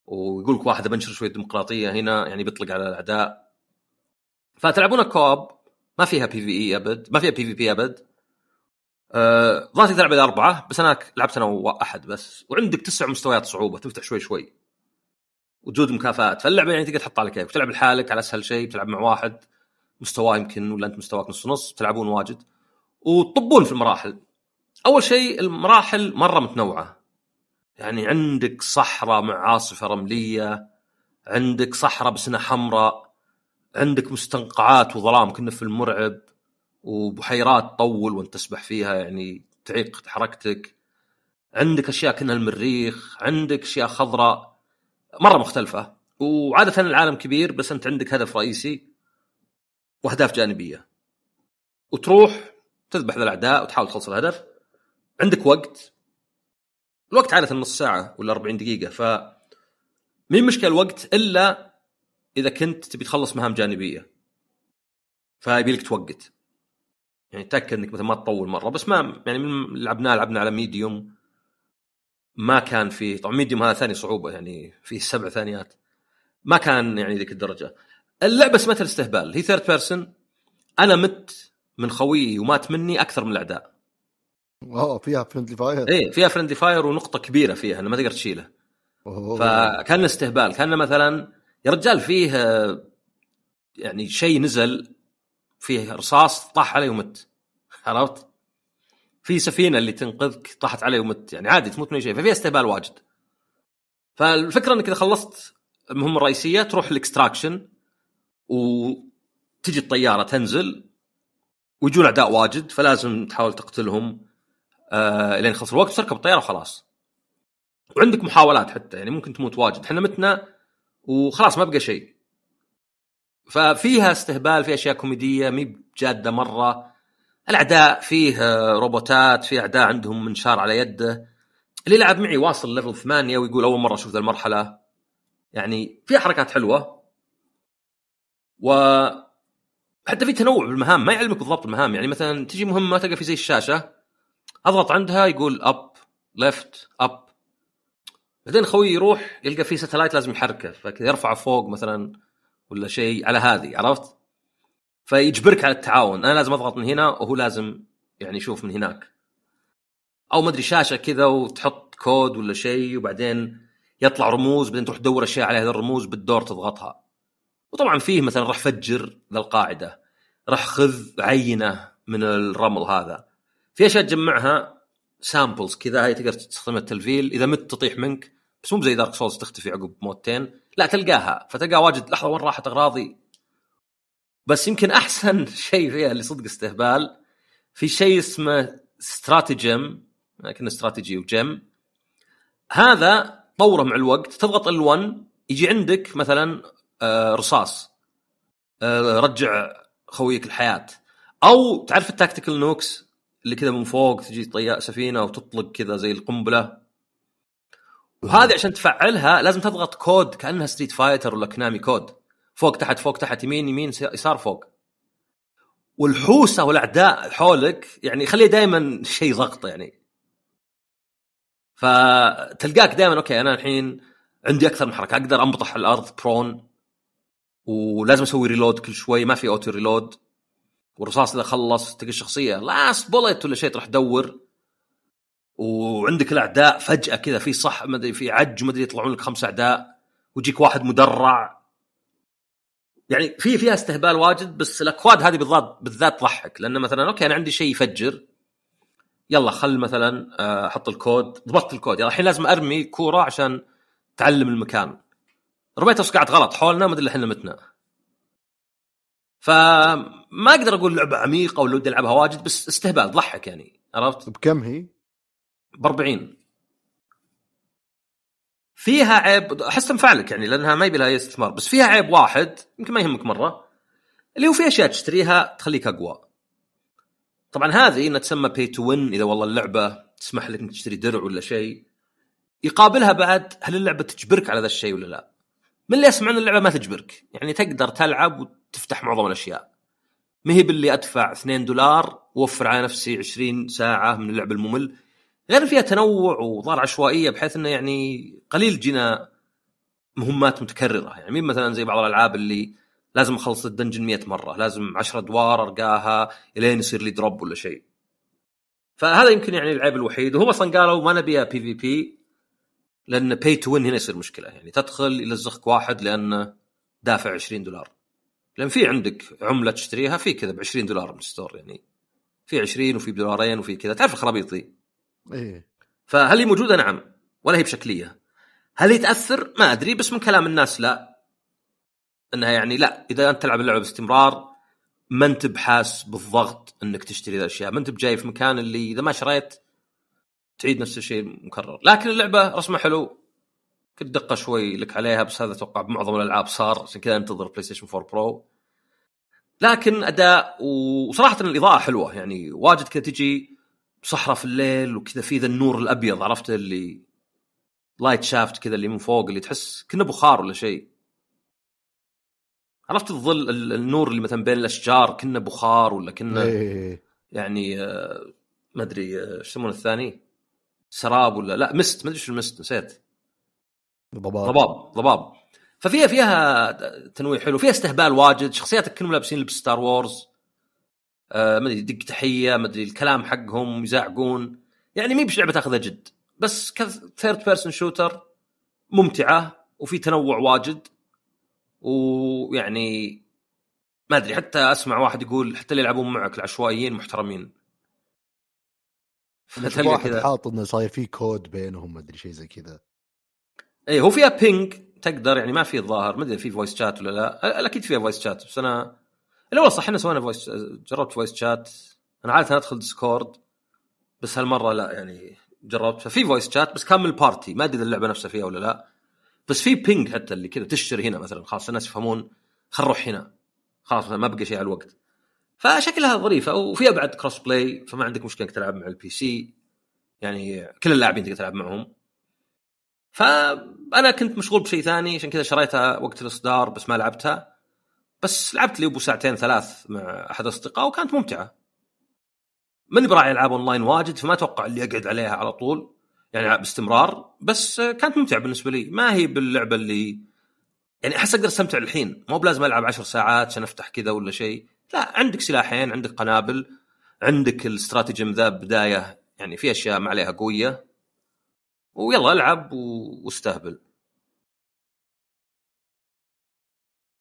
ويقول لك واحد بنشر شوية ديمقراطية هنا يعني بيطلق على الأعداء. فتلعبون co-op ما فيها PvE أبد ما فيها PvP أبد. آه ظاهري تلعب إلى اربعه بس أنا لعبت أنا وأحد بس. وعندك تسع مستويات صعوبة تفتح شوي شوي. وتزود مكافآت فاللعبة يعني تقدر تحط على كيف تلعب لحالك على أسهل شيء تلعب مع واحد مستواه يمكن ولا أنت مستواك نص نص تلعبون واجد. وتطبون في المراحل. أول شيء المراحل مرة متنوعة. يعني عندك صحراء مع عاصفة رملية عندك صحراء بسنة حمراء عندك مستنقعات وظلام كنا في المرعب وبحيرات طول وأنت تسبح فيها يعني تعيق حركتك. عندك أشياء كانها المريخ عندك أشياء خضراء. مرة مختلفة. وعادة العالم كبير بس أنت عندك هدف رئيسي وأهداف جانبية. وتروح تذبح الأعداء وتحاول تخلص الهدف. عندك وقت. الوقت عادة نص ساعة ولا 40 دقيقة. ف مهي مشكلة الوقت إلا إذا كنت تبي تخلص مهام جانبية. فيبي لك توقت. يعني تأكد إنك مثلا ما تطول مرة. بس ما يعني من لعبناه لعبنا على medium ما كان في طبعا medium هذا ثاني صعوبة يعني فيه سبع ثانيات. ما كان يعني ذيك الدرجة. اللعبة اسمها استهبال هي third person أنا مت من خويي ومات مني أكثر من الأعداء. اوه فيها friendly fire إيه فيها friendly fire ونقطة كبيرة فيها انه ما تقدر تشيله. فكان استهبال. كان مثلا يا رجال فيه يعني شيء نزل فيه رصاص طاح عليه ومت. عرفت؟ في سفينة اللي تنقذك طاحت عليه ومت يعني عادي تموت من شيء ففيها استهبال واجد. فالفكرة إنك إذا خلصت المهمه الرئيسيه تروح ال extraction وتجي الطيارة تنزل ويجون أعداء واجد فلازم تحاول تقتلهم آه لين يخلص الوقت تركب الطيارة وخلاص. وعندك محاولات حتى يعني ممكن تموت واجد. إحنا متنا وخلاص ما بقى شيء. ففيها استهبال في أشياء كوميدية مهي جاده مرة. الأعداء فيه روبوتات في أعداء عندهم منشار على يده. اللي لعب معي واصل level ثمانية ويقول أول مرة أشوف ذا المرحلة. يعني فيها حركات حلوة. و حتى في تنوع بالمهام ما يعلمك بالضبط المهام. يعني مثلا تجي مهمة تلقى في زي الشاشة أضغط عندها يقول up left up بعدين خوي يروح يلقى في satellite لازم يحركه فكذا يرفعه فوق مثلا ولا شيء على هذه عرفت؟ فيجبرك على التعاون. أنا لازم أضغط من هنا وهو لازم يعني يشوف من هناك. أو ما أدري شاشة كذا وتحط كود ولا شيء وبعدين يطلع رموز بعدين تروح تدور أشياء على هذه الرموز بالدور تضغطها. وطبعا فيه مثلا راح فجر ذا القاعدة راح خذ عينة من الرمل هذا. في أشياء تجمعها samples كذا هي تقدر تستخدمها التلفيل. إذا مت تطيح منك بس مو زي Dark Souls تختفي عقب موتين لا تلقاها. فتلقى واجد لحظة وين راحت أغراضي؟ بس يمكن أحسن شيء فيها اللي صدق استهبال في شيء اسمه stratagem لكن stratagem هذا طوره مع الوقت تضغط L1 يجي عندك مثلا آه، رصاص آه، رجع خويك الحياة. أو تعرف ال tactical nukes اللي كذا من فوق تجي طيار سفينة وتطلق كذا زي القنبلة. وهذه عشان تفعلها لازم تضغط كود كأنها Street Fighter ولا Konami code فوق تحت فوق تحت يمين يمين يسار فوق. والحوسة والأعداء حولك يعني خليه دائما شيء ضغط يعني. فتلقاك دائما okay أنا الحين عندي أكثر من حركة أقدر أنبطح الأرض prone ولازم أسوي reload كل شوي ما في auto reload والرصاص إذا خلص تلقى الشخصية last bullet ولا شيء تروح تدور. وعندك الأعداء فجأة كذا في صح ما أدري في عج ما أدري يطلعون لك خمس أعداء. ويجيك واحد مدرع. يعني في فيها استهبال واجد بس الأكواد هذه بالذات بالذات تضحك. لأن مثلا okay أنا عندي شيء يفجر. يلا خل مثلا آه، أحط الكود. ضبطت الكود. يلا الحين لازم أرمي كورة عشان تعلم المكان. رميتها وسقعت غلط حولنا ما أدري إحنا متنا فما أقدر أقول لعبة عميقة ولا ودي ألعبها واجد بس استهبال ضحك يعني. عرفت؟ بكم هي؟ ب 40 فيها عيب احس تنفع لك يعني لأنها ما يبي لها استثمار بس فيها عيب واحد يمكن ما يهمك مرة اللي هو في أشياء تشتريها تخليك أقوى طبعا هذه إنها تسمى pay to win إذا والله اللعبة تسمح لك إنك تشتري درع ولا شيء يقابلها بعد هل اللعبة تجبرك على ذا الشيء ولا لا؟ من اللي اسمع ان اللعبة ما تجبرك يعني تقدر تلعب وتفتح معظم الأشياء ما هي باللي أدفع 2 دولار وأوفر على نفسي 20 ساعة من اللعب الممل غير فيها تنوع وظهر عشوائيه بحيث إنه يعني قليل جينا مهمات متكررة. يعني مين مثلا زي بعض الألعاب اللي لازم أخلص ال dungeon 100 مرة لازم 10 ادوار أرقاها إلين يصير لي drop ولا شيء. فهذا يمكن يعني العيب الوحيد. وهم أصلا قالوا ما نبيها PvP لأن pay to win هنا يصير مشكلة. يعني تدخل يلزخك واحد لأنه دافع 20 دولار. لأن في عندك عملة تشتريها في كذا ب 20 دولار من ال store يعني في 20 وفي بدولارين وفي كذا. تعرف الخرابيط ذي إيه. فهل هي موجودة؟ نعم. ولا هي بشكلية. هل هي تأثر؟ ما أدري بس من كلام الناس لا. إنها يعني لا. إذا أنت تلعب اللعبة باستمرار ما أنت بحاس بالضغط إنك تشتري ذا الأشياء. ما أنت بجاي في مكان اللي إذا ما شريت تعيد نفس الشيء مكرر. لكن اللعبة رسمها حلو. كنت دقة شوي لك عليها بس هذا أتوقع بمعظم الألعاب صار. عشان كذا انتظر PlayStation 4 Pro. لكن أداء وصراحة الإضاءة حلوة. يعني واجد كذا تجي صحراء في الليل وكذا في ذا النور الأبيض عرفت؟ اللي light shaft كذا اللي من فوق اللي تحس كنا بخار ولا شيء. عرفت الظل النور اللي مثلا بين الأشجار كنا بخار ولا كنا إيه يعني آه، ما أدري آه، إيش يسمونه الثاني؟ سراب ولا لا mist ما أدري شو ال mist نسيت. ضباب. ضباب ضباب. ففيها فيها تنويع حلو فيها استهبال واجد شخصياتك كلهم لابسين لبس Star Wars آه ما أدري دق تحية ما أدري الكلام حقهم يزعقون. يعني مي بلعبه تاخذها جد بس ك third person shooter ممتعة وفي تنوع واجد. ويعني ما أدري حتى أسمع واحد يقول حتى اللي يلعبون معك العشوائيين محترمين. فتلقى واحد كذا. حاط إنه صاير في كود بينهم ما أدري شيء زي كذا. اي هو فيها ping تقدر يعني ما في الظاهر ما أدري في voice chat ولا لا. أكيد فيها voice chat بس أنا لا والله صح إحنا سوينا voice جربت voice chat أنا عادة أدخل Discord بس هالمرة لا يعني جربت. ففي voice chat بس كان من ال party ما أدري إذا اللعبة نفسها فيها ولا لا. بس في ping حتى اللي كذا تشتري هنا مثلا خلاص الناس يفهمون خل نروح هنا. خلاص ما بقى شيء على الوقت. فشكلها ظريفة وفيها بعد cross play فما عندك مشكلة إنك تلعب مع ال PC يعني كل اللاعبين تقدر تلعب معهم. فأنا كنت مشغول بشيء ثاني عشان كذا شريتها وقت الإصدار بس ما لعبتها. بس لعبت لي ابو ساعتين ثلاث مع أحد الاصدقاء وكانت ممتعة. ماني براعي ألعاب أونلاين واجد فما أتوقع اللي أقعد عليها على طول يعني باستمرار بس كانت ممتعة بالنسبة لي. ما هي باللعبة اللي يعني أحس أقدر أستمتع الحين. مو بلازم ألعب عشر ساعات عشان أفتح كذا ولا شيء. لا عندك سلاحين عندك قنابل عندك الاستراتيجي ذا بداية يعني في أشياء ما عليها قوية. ويلا ألعب واستهبل.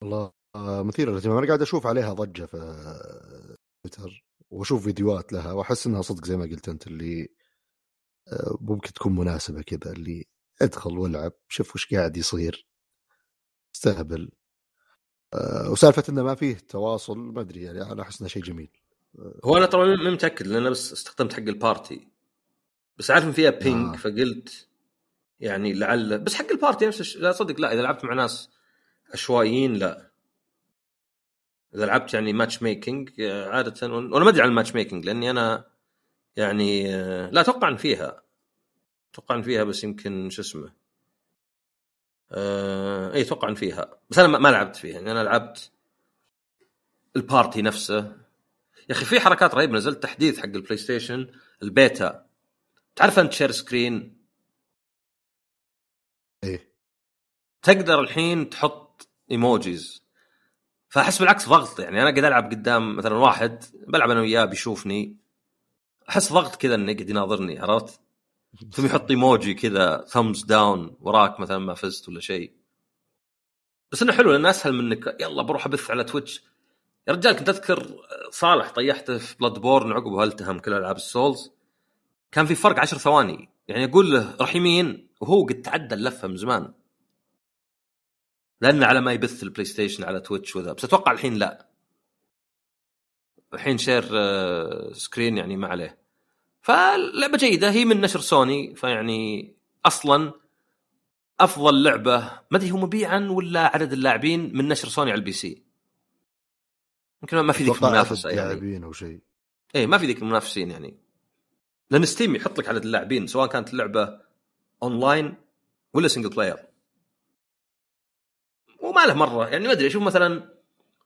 والله آه، مثير للاهتمام أنا قاعد أشوف عليها ضجة في تويتر وأشوف فيديوهات لها وأحس إنها صدق زي ما قلت أنت اللي آه، ممكن تكون مناسبة كذا اللي ادخل والعب شوف وش قاعد يصير استهبل آه، وسالفة إنه ما فيه تواصل ما أدري يعني أنا أحس إنه شيء جميل هو أنا طبعا مو متأكد لأن بس استخدمت حق ال party بس عارف إن فيها ping آه. فقلت يعني لعل بس حق ال party نفس. لا صدق لا إذا لعبت مع ناس عشوائيين لا إذا لعبت يعني match making آه، عادة وأنا ما أدري عن ال match making لأني أنا يعني آه، لا أتوقع إن فيها. أتوقع إن فيها بس يمكن شو اسمه آه إي أتوقع إن فيها. بس أنا ما لعبت فيها. يعني أنا لعبت ال party نفسه. يا أخي في حركات رهيبة. نزلت تحديث حق ال PlayStation ال beta. تعرف أنت share screen إيه. تقدر الحين تحط emojis فأحس بالعكس ضغط. يعني أنا قاعد ألعب قدام مثلا واحد بلعب أنا وياه بيشوفني أحس ضغط كذا إنه قاعد يناظرني عرفت؟ ثم يحط إيموجي كذا thumbs down وراك مثلا ما فزت ولا شيء. بس إنه حلو لأنه أسهل من إنك يلا بروح أبث على تويتش يا رجال كنت أذكر صالح طيحته في Bloodborne عقبه التهم كل ألعاب ال souls. كان في فرق عشر ثواني. يعني أقول له روح يمين وهو قد تعدى اللفة من زمان. لأنه على ما يبث البلايستيشن على تويتش وذا بس أتوقع الحين لا. الحين share آه، screen يعني ما عليه. فلعبة جيدة. هي من نشر سوني فيعني أصلا أفضل لعبة. ما أدري هو مبيعا ولا عدد اللاعبين من نشر سوني على ال PC. يمكن ما في ذيك المنافسة يعني. لاعبين أو شيء. إيه ما في ذيك المنافسين يعني. لأن ستيم يحط لك عدد اللاعبين سواء كانت اللعبه اونلاين ولا single player وما له مرة. يعني ما أدري أشوف مثلا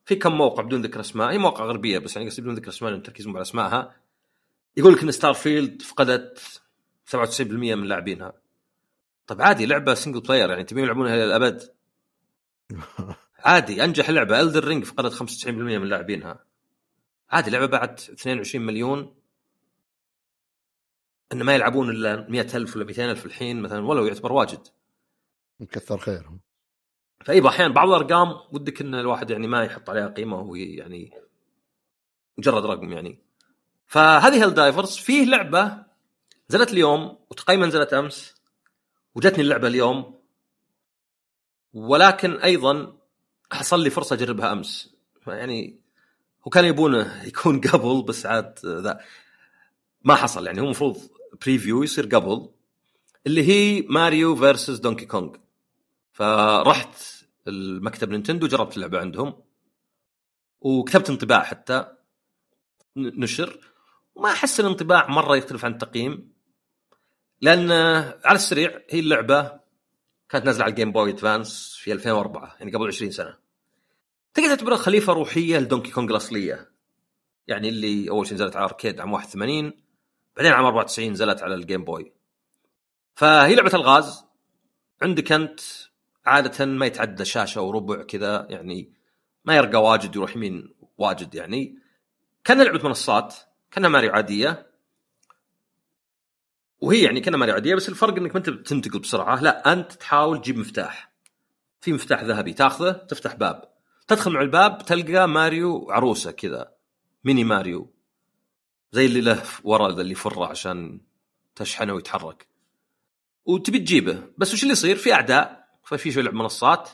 في كم موقع بدون ذكر أسماء هي مواقع غربية بس يعني قصدي بدون ذكر أسماء لأن تركيزهم على أسمائها. يقول لك إن Starfield فقدت 97% من لاعبينها. طيب عادي لعبة single player يعني تبين يلعبونها إلى الأبد. عادي أنجح لعبة. Elden Ring فقدت 95% من لاعبينها. عادي لعبة بعد 22 مليون. إن ما يلعبون إلا 100000 ولا 200000 الحين مثلا ولو يعتبر واجد. كثر خيرهم. فايضا أحيانا بعض الأرقام ودك إن الواحد يعني ما يحط عليها قيمة وهو يعني مجرد رقم يعني. فهذه Helldivers فيه لعبة نزلت اليوم وتقييمها نزلت أمس وجتني اللعبة اليوم ولكن أيضا حصل لي فرصة أجربها أمس. يعني هو كان يبونه يكون قبل بس عاد ذا ما حصل. يعني هو المفروض preview يصير قبل اللي هي Mario vs. Donkey Kong فرحت المكتب نينتندو جربت اللعبة عندهم. وكتبت انطباع حتى. نشر. وما أحس الانطباع مرة يختلف عن التقييم. لأن على السريع هي اللعبة كانت نازلة على ال Game Boy Advance في 2004 يعني قبل 20 سنة. تقدر تعتبرها خليفة روحية ل Donkey Kong الأصلية. يعني اللي أول شيء نزلت على arcade عام 81 بعدين عام 94 نزلت على ال Game Boy فهي لعبة ألغاز. عندك أنت عادة ما يتعدى شاشة وربع كذا يعني ما يرقى واجد يروح يمين واجد يعني. كان لعبة منصات كأنها ماريو عادية. وهي يعني كأنها ماريو عادية بس الفرق إنك ما أنت بتنتقل بسرعة. لا أنت تحاول تجيب مفتاح. في مفتاح ذهبي تاخذه تفتح باب. تدخل مع الباب تلقى ماريو عروسة كذا ميني ماريو. زي اللي له ورا ذا اللي يفره عشان تشحنه ويتحرك. وتبي تجيبه. بس وش اللي يصير؟ في أعداء. ففي شوي لعب منصات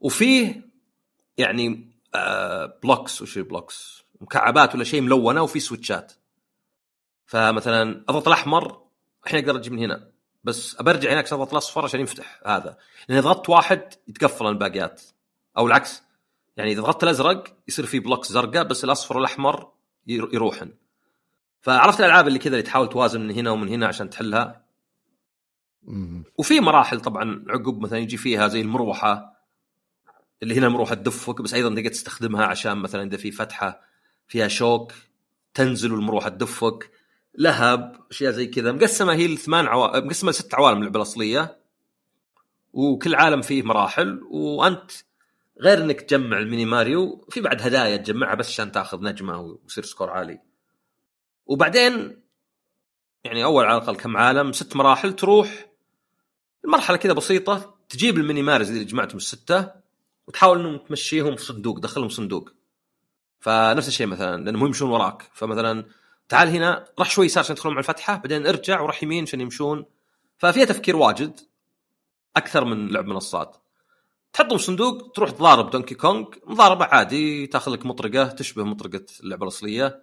وفيه يعني آه blocks وش blocks مكعبات ولا شيء ملونة وفي switchات. فمثلا أضغط الأحمر الحين أقدر أجي من هنا. بس أبرجع هناك أضغط الأصفر عشان ينفتح هذا. لأن إذا ضغطت واحد يتقفل الباقيات. أو العكس يعني إذا ضغطت الأزرق يصير في بلوكس زرقاء بس الأصفر والأحمر ير- يروحن. فعرفت الألعاب اللي كذا اللي تحاول توازن من هنا ومن هنا عشان تحلها. وفي مراحل طبعا عقب مثلا يجي فيها زي المروحة اللي هنا المروحة تدفك بس أيضا تقدر تستخدمها عشان مثلا إذا في فتحة فيها شوك تنزل والمروحة تدفك. لهب أشياء زي كذا. مقسمة هي لثمان عوالم مقسمة لست عوالم اللعبه الأصلية. وكل عالم فيه مراحل. وأنت غير إنك تجمع ال mini Mario في بعد هدايا تجمعها بس عشان تاخذ نجمة ويصير score عالي. وبعدين يعني أول على الأقل كم عالم ست مراحل تروح المرحلة كذا بسيطة تجيب ال mini Marios اللي جمعتهم الستة وتحاول إنهم تمشيهم في صندوق دخلهم صندوق. فنفس الشيء مثلا لأنهم يمشون وراك. فمثلا تعال هنا راح شوي يسار عشان تدخلون مع الفتحة بعدين ارجع وراح يمين عشان يمشون. ففيها تفكير واجد أكثر من لعب منصات. تحطهم صندوق تروح تضارب Donkey Kong مضاربة عادي تأخذ لك مطرقة تشبه مطرقة اللعبة الأصلية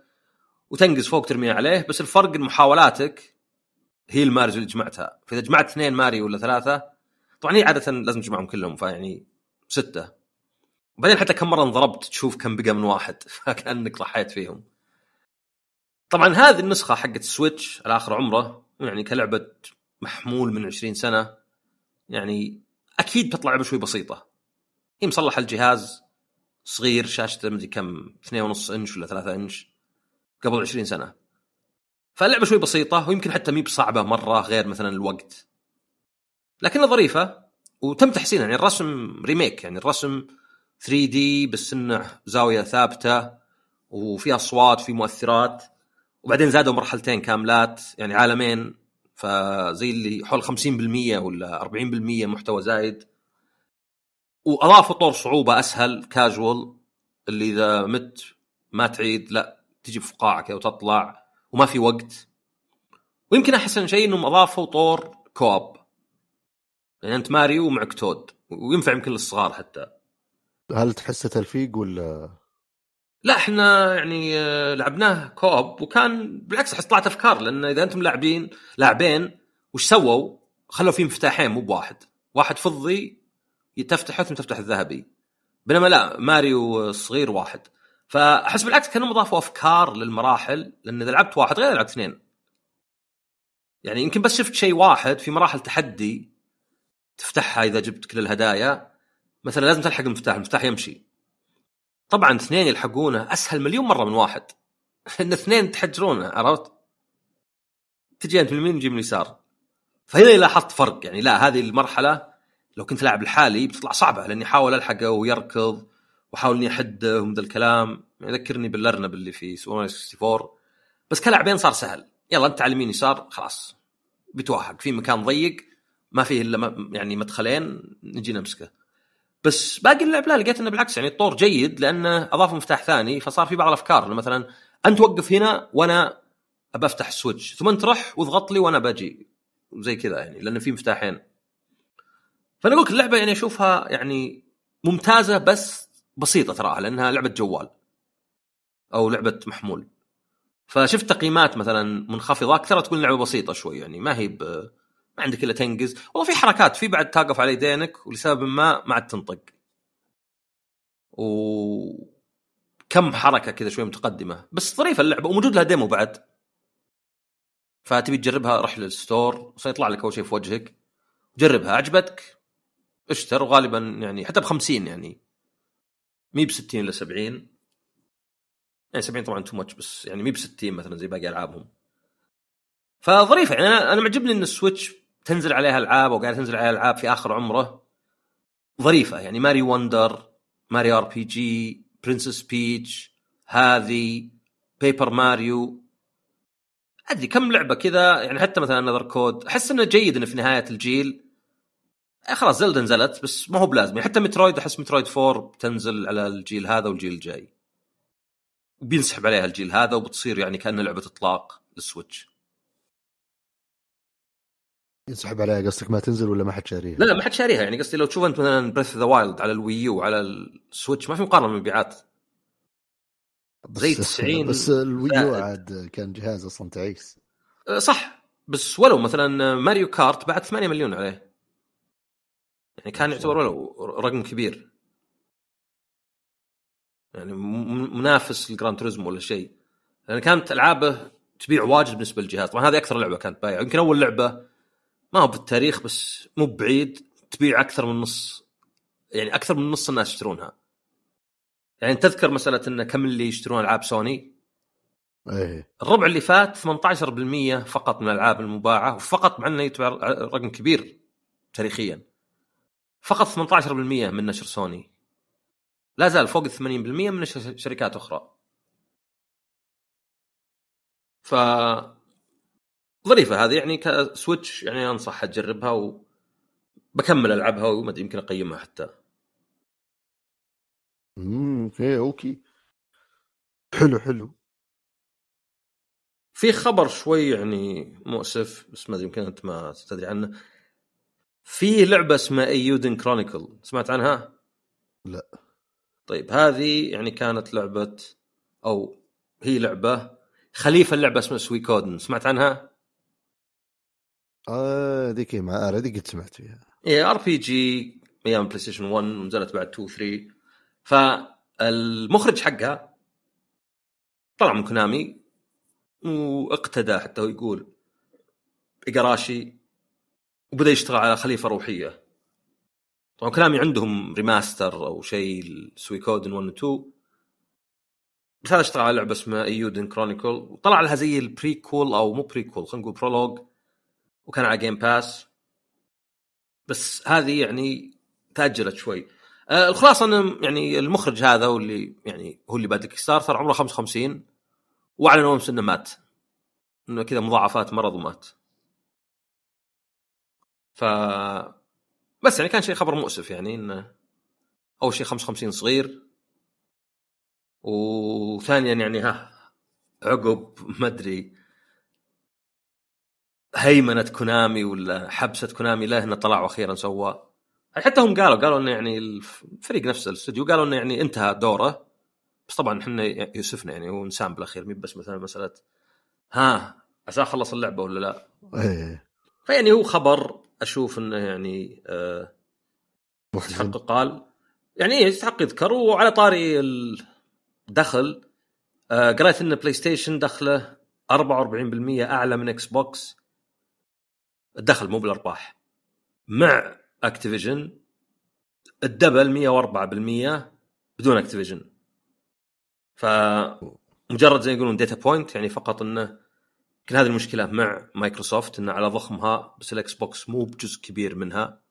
وتنقز فوق ترميها عليه. بس الفرق إن محاولاتك هي الماريو اللي جمعتها. فإذا جمعت اثنين ماريو ولا ثلاثة طبعا هي عادة لازم تجمعهم كلهم فيعني ستة. وبعدين حتى كم مرة انضربت تشوف كم بقى من واحد فكأنك ضحيت فيهم. طبعا هذه النسخة حقت ال Switch على اخر عمره يعني كلعبة محمول من 20 سنة يعني أكيد بتطلع لعبة شوي بسيطة. هي مصلح الجهاز صغير شاشته مدري كم 2.5 إنش ولا 3 إنش قبل 20 سنة. فاللعبة شوي بسيطة ويمكن حتى مي بصعبة مرة غير مثلا الوقت. لكنها ظريفة وتم تحسينها يعني الرسم remake يعني الرسم 3D بس انه زاوية ثابتة وفيها أصوات في مؤثرات وبعدين زادوا مرحلتين كاملات يعني عالمين فزي اللي حول 50% ولا 40% محتوى زايد. وأضافوا طور صعوبة أسهل كاجوال اللي إذا مت ما تعيد لا تجي بفقاعه كذا وتطلع وما في وقت. ويمكن أحسن شيء إنهم أضافوا طور كوب. يعني أنت ماريو ومعك تود. وينفع يمكن للصغار حتى. هل تحسه تلفيق ولا؟ لا إحنا يعني آه، لعبناه كوب وكان بالعكس أحس طلعت أفكار لأن إذا أنتم لاعبين لاعبين وش سووا؟ خلوا فيه مفتاحين مو بواحد، واحد فضي تفتحه ثم تفتح الذهبي. بينما لا ماريو الصغير واحد. فاحس بالعكس كانوا اضافوا أفكار للمراحل لأن إذا لعبت واحد غير لعبت اثنين. يعني يمكن بس شفت شيء واحد في مراحل تحدي تفتحها إذا جبت كل الهدايا مثلا لازم تلحق المفتاح المفتاح يمشي. طبعا اثنين يلحقونه أسهل مليون مرة من واحد. لأن اثنين تحجرونه عرفت؟ تجي أنت من اليمين وتجي من اليسار فهنا لاحظت فرق يعني لا هذه المرحلة لو كنت لاعب لحالي بتطلع صعبة لأني أحاول ألحقه ويركض. واحاول إني احده ومن ذا الكلام. يذكرني بالارنب اللي في سوبر 64 بس كلاعبين صار سهل. يلا أنت على اليمين يسار خلاص. بتوهق. في مكان ضيق ما فيه إلا يعني مدخلين نجي نمسكه. بس باقي اللعب لا لقيت إنه بالعكس يعني الطور جيد لأنه اضاف مفتاح ثاني فصار في بعض الأفكار. مثلا أنت وقف هنا وأنا أبى أفتح السويتش ثم أنت رح واضغط لي وأنا باجي. زي كذا يعني لأنه في مفتاحين. فأنا أقول اللعبة يعني أشوفها يعني ممتازة بس بسيطة تراها لأنها لعبة جوال أو لعبة محمول. فشفت تقييمات مثلا منخفضة أكثر تقول لعبة بسيطة شوي يعني ما هي ب... ما عندك إلا تنقز. والله في حركات في بعد توقف على يدينك ولسبب ما ما عاد تنطق. و كم حركة كذا شوي متقدمة. بس ظريفة اللعبة وموجود لها ديمو بعد. فتبي تجربها روح للستور سيطلع لك أول شيء في وجهك. جربها عجبتك اشتر وغالبا يعني حتى ب 50 يعني. مي ب 60 ل 70 يعني 70 طبعا too much بس يعني مي ب 60 مثلا زي باقي ألعابهم. فظريفة يعني أنا معجبني إن ال Switch تنزل عليها ألعاب وقاعد تنزل عليها ألعاب في آخر عمره. ظريفة يعني Mario Wonder Mario RPG Princess Peach هذه Paper Mario. أدري كم لعبة كذا يعني حتى مثلا another code. أحس إنه جيد إنه في نهاية الجيل. خلاص Zelda نزلت بس ما هو بلازم حتى Metroid أحس Metroid 4 بتنزل على الجيل هذا والجيل الجاي. بينسحب عليها الجيل هذا وبتصير يعني كانها لعبة إطلاق لل Switch. ينسحب عليها. قصدك ما تنزل ولا ما حد شاريها؟ لا لا ما حد شاريها. يعني قصدي لو تشوف أنت مثلا Breath the Wild على ال Wii U وعلى ال Switch ما في مقارنة بالمبيعات زي 90 بس ال Wii U عاد كان جهاز أصلا تعيس. أه، صح. بس ولو مثلا Mario Kart بعد 8 مليون عليه. يعني كان يعتبر ولو رقم كبير. يعني منافس ل Gran Turismo ولا شيء. لأن كانت ألعابه تبيع واجد بالنسبة للجهاز. طبعا هذه أكثر لعبة كانت بايعة. يمكن أول لعبة ما هو بالتاريخ بس مو بعيد تبيع أكثر من نص يعني أكثر من نص الناس يشترونها. يعني تذكر مسألة إن كم اللي يشترون ألعاب سوني؟ إيه. الربع اللي فات 18% فقط من الألعاب المباعة وفقط مع إنه يعتبر رقم كبير تاريخيا. فقط 18% من نشر سوني. لا زال فوق ال 80% من نشر شركات أخرى. ف ظريفة هذه يعني كسويتش يعني أنصح تجربها وبكمل ألعبها وما يمكن أقيمها حتى. امم okay okay. حلو حلو. في خبر شوي يعني مؤسف بس ما يمكن أنت ما تدري عنه. في لعبة اسمها Eiyuden Chronicle سمعت عنها؟ لا. طيب هذه يعني كانت لعبة أو هي لعبة خليفة اللعبة اسمها Suikoden سمعت عنها؟ آه ذيك مع ارا قد سمعت فيها. RPG أيام PlayStation 1 ونزلت بعد 2 3 فالمخرج حقها طلع من Konami وإقتدى حتى هو بقول إيجاراشي وبدأ يشتغل على خليفة روحية. طبعا كلامي عندهم remaster أو شيء Suikoden 1 و 2 بس هذا اشتغل على لعبة اسمها Eiyuden Chronicle وطلع لها زي ال prequel أو مو prequel خلينا نقول prologue وكان على Game Pass بس هذه يعني تأجلت شوي. آه الخلاصة انه يعني المخرج هذا واللي يعني هو اللي بادئ starter عمره 55 وأعلنوا أمس إنه مات. إنه كذا مضاعفات مرض ومات. ف بس يعني كان شيء خبر مؤسف يعني انه أول شيء 55 صغير. وثانيا يعني ها عقب ما أدري هيمنة كونامي ولا حبسة كونامي له إنه طلع وأخيرا سوى. حتى هم قالوا قالوا إنه يعني الفريق نفسه الاستوديو قالوا إنه يعني انتهى دوره. بس طبعا إحنا يوسفنا يعني هو انسان بالأخير مي بس مثلا مسألة ها عسى أخلص اللعبة ولا لا؟ إيه. فيعني هو خبر أشوف إنه يعني آه يستحق قال يعني إيه يستحق يذكر وعلى طاري الدخل آه قريت إن PlayStation دخله 44% أعلى من Xbox الدخل مو بالأرباح. مع Activision ال double 104% بدون Activision فمجرد زي يقولون data point يعني فقط إنه يمكن هذه المشكلة مع مايكروسوفت إنه على ضخمها بس ال Xbox مو بجزء كبير منها.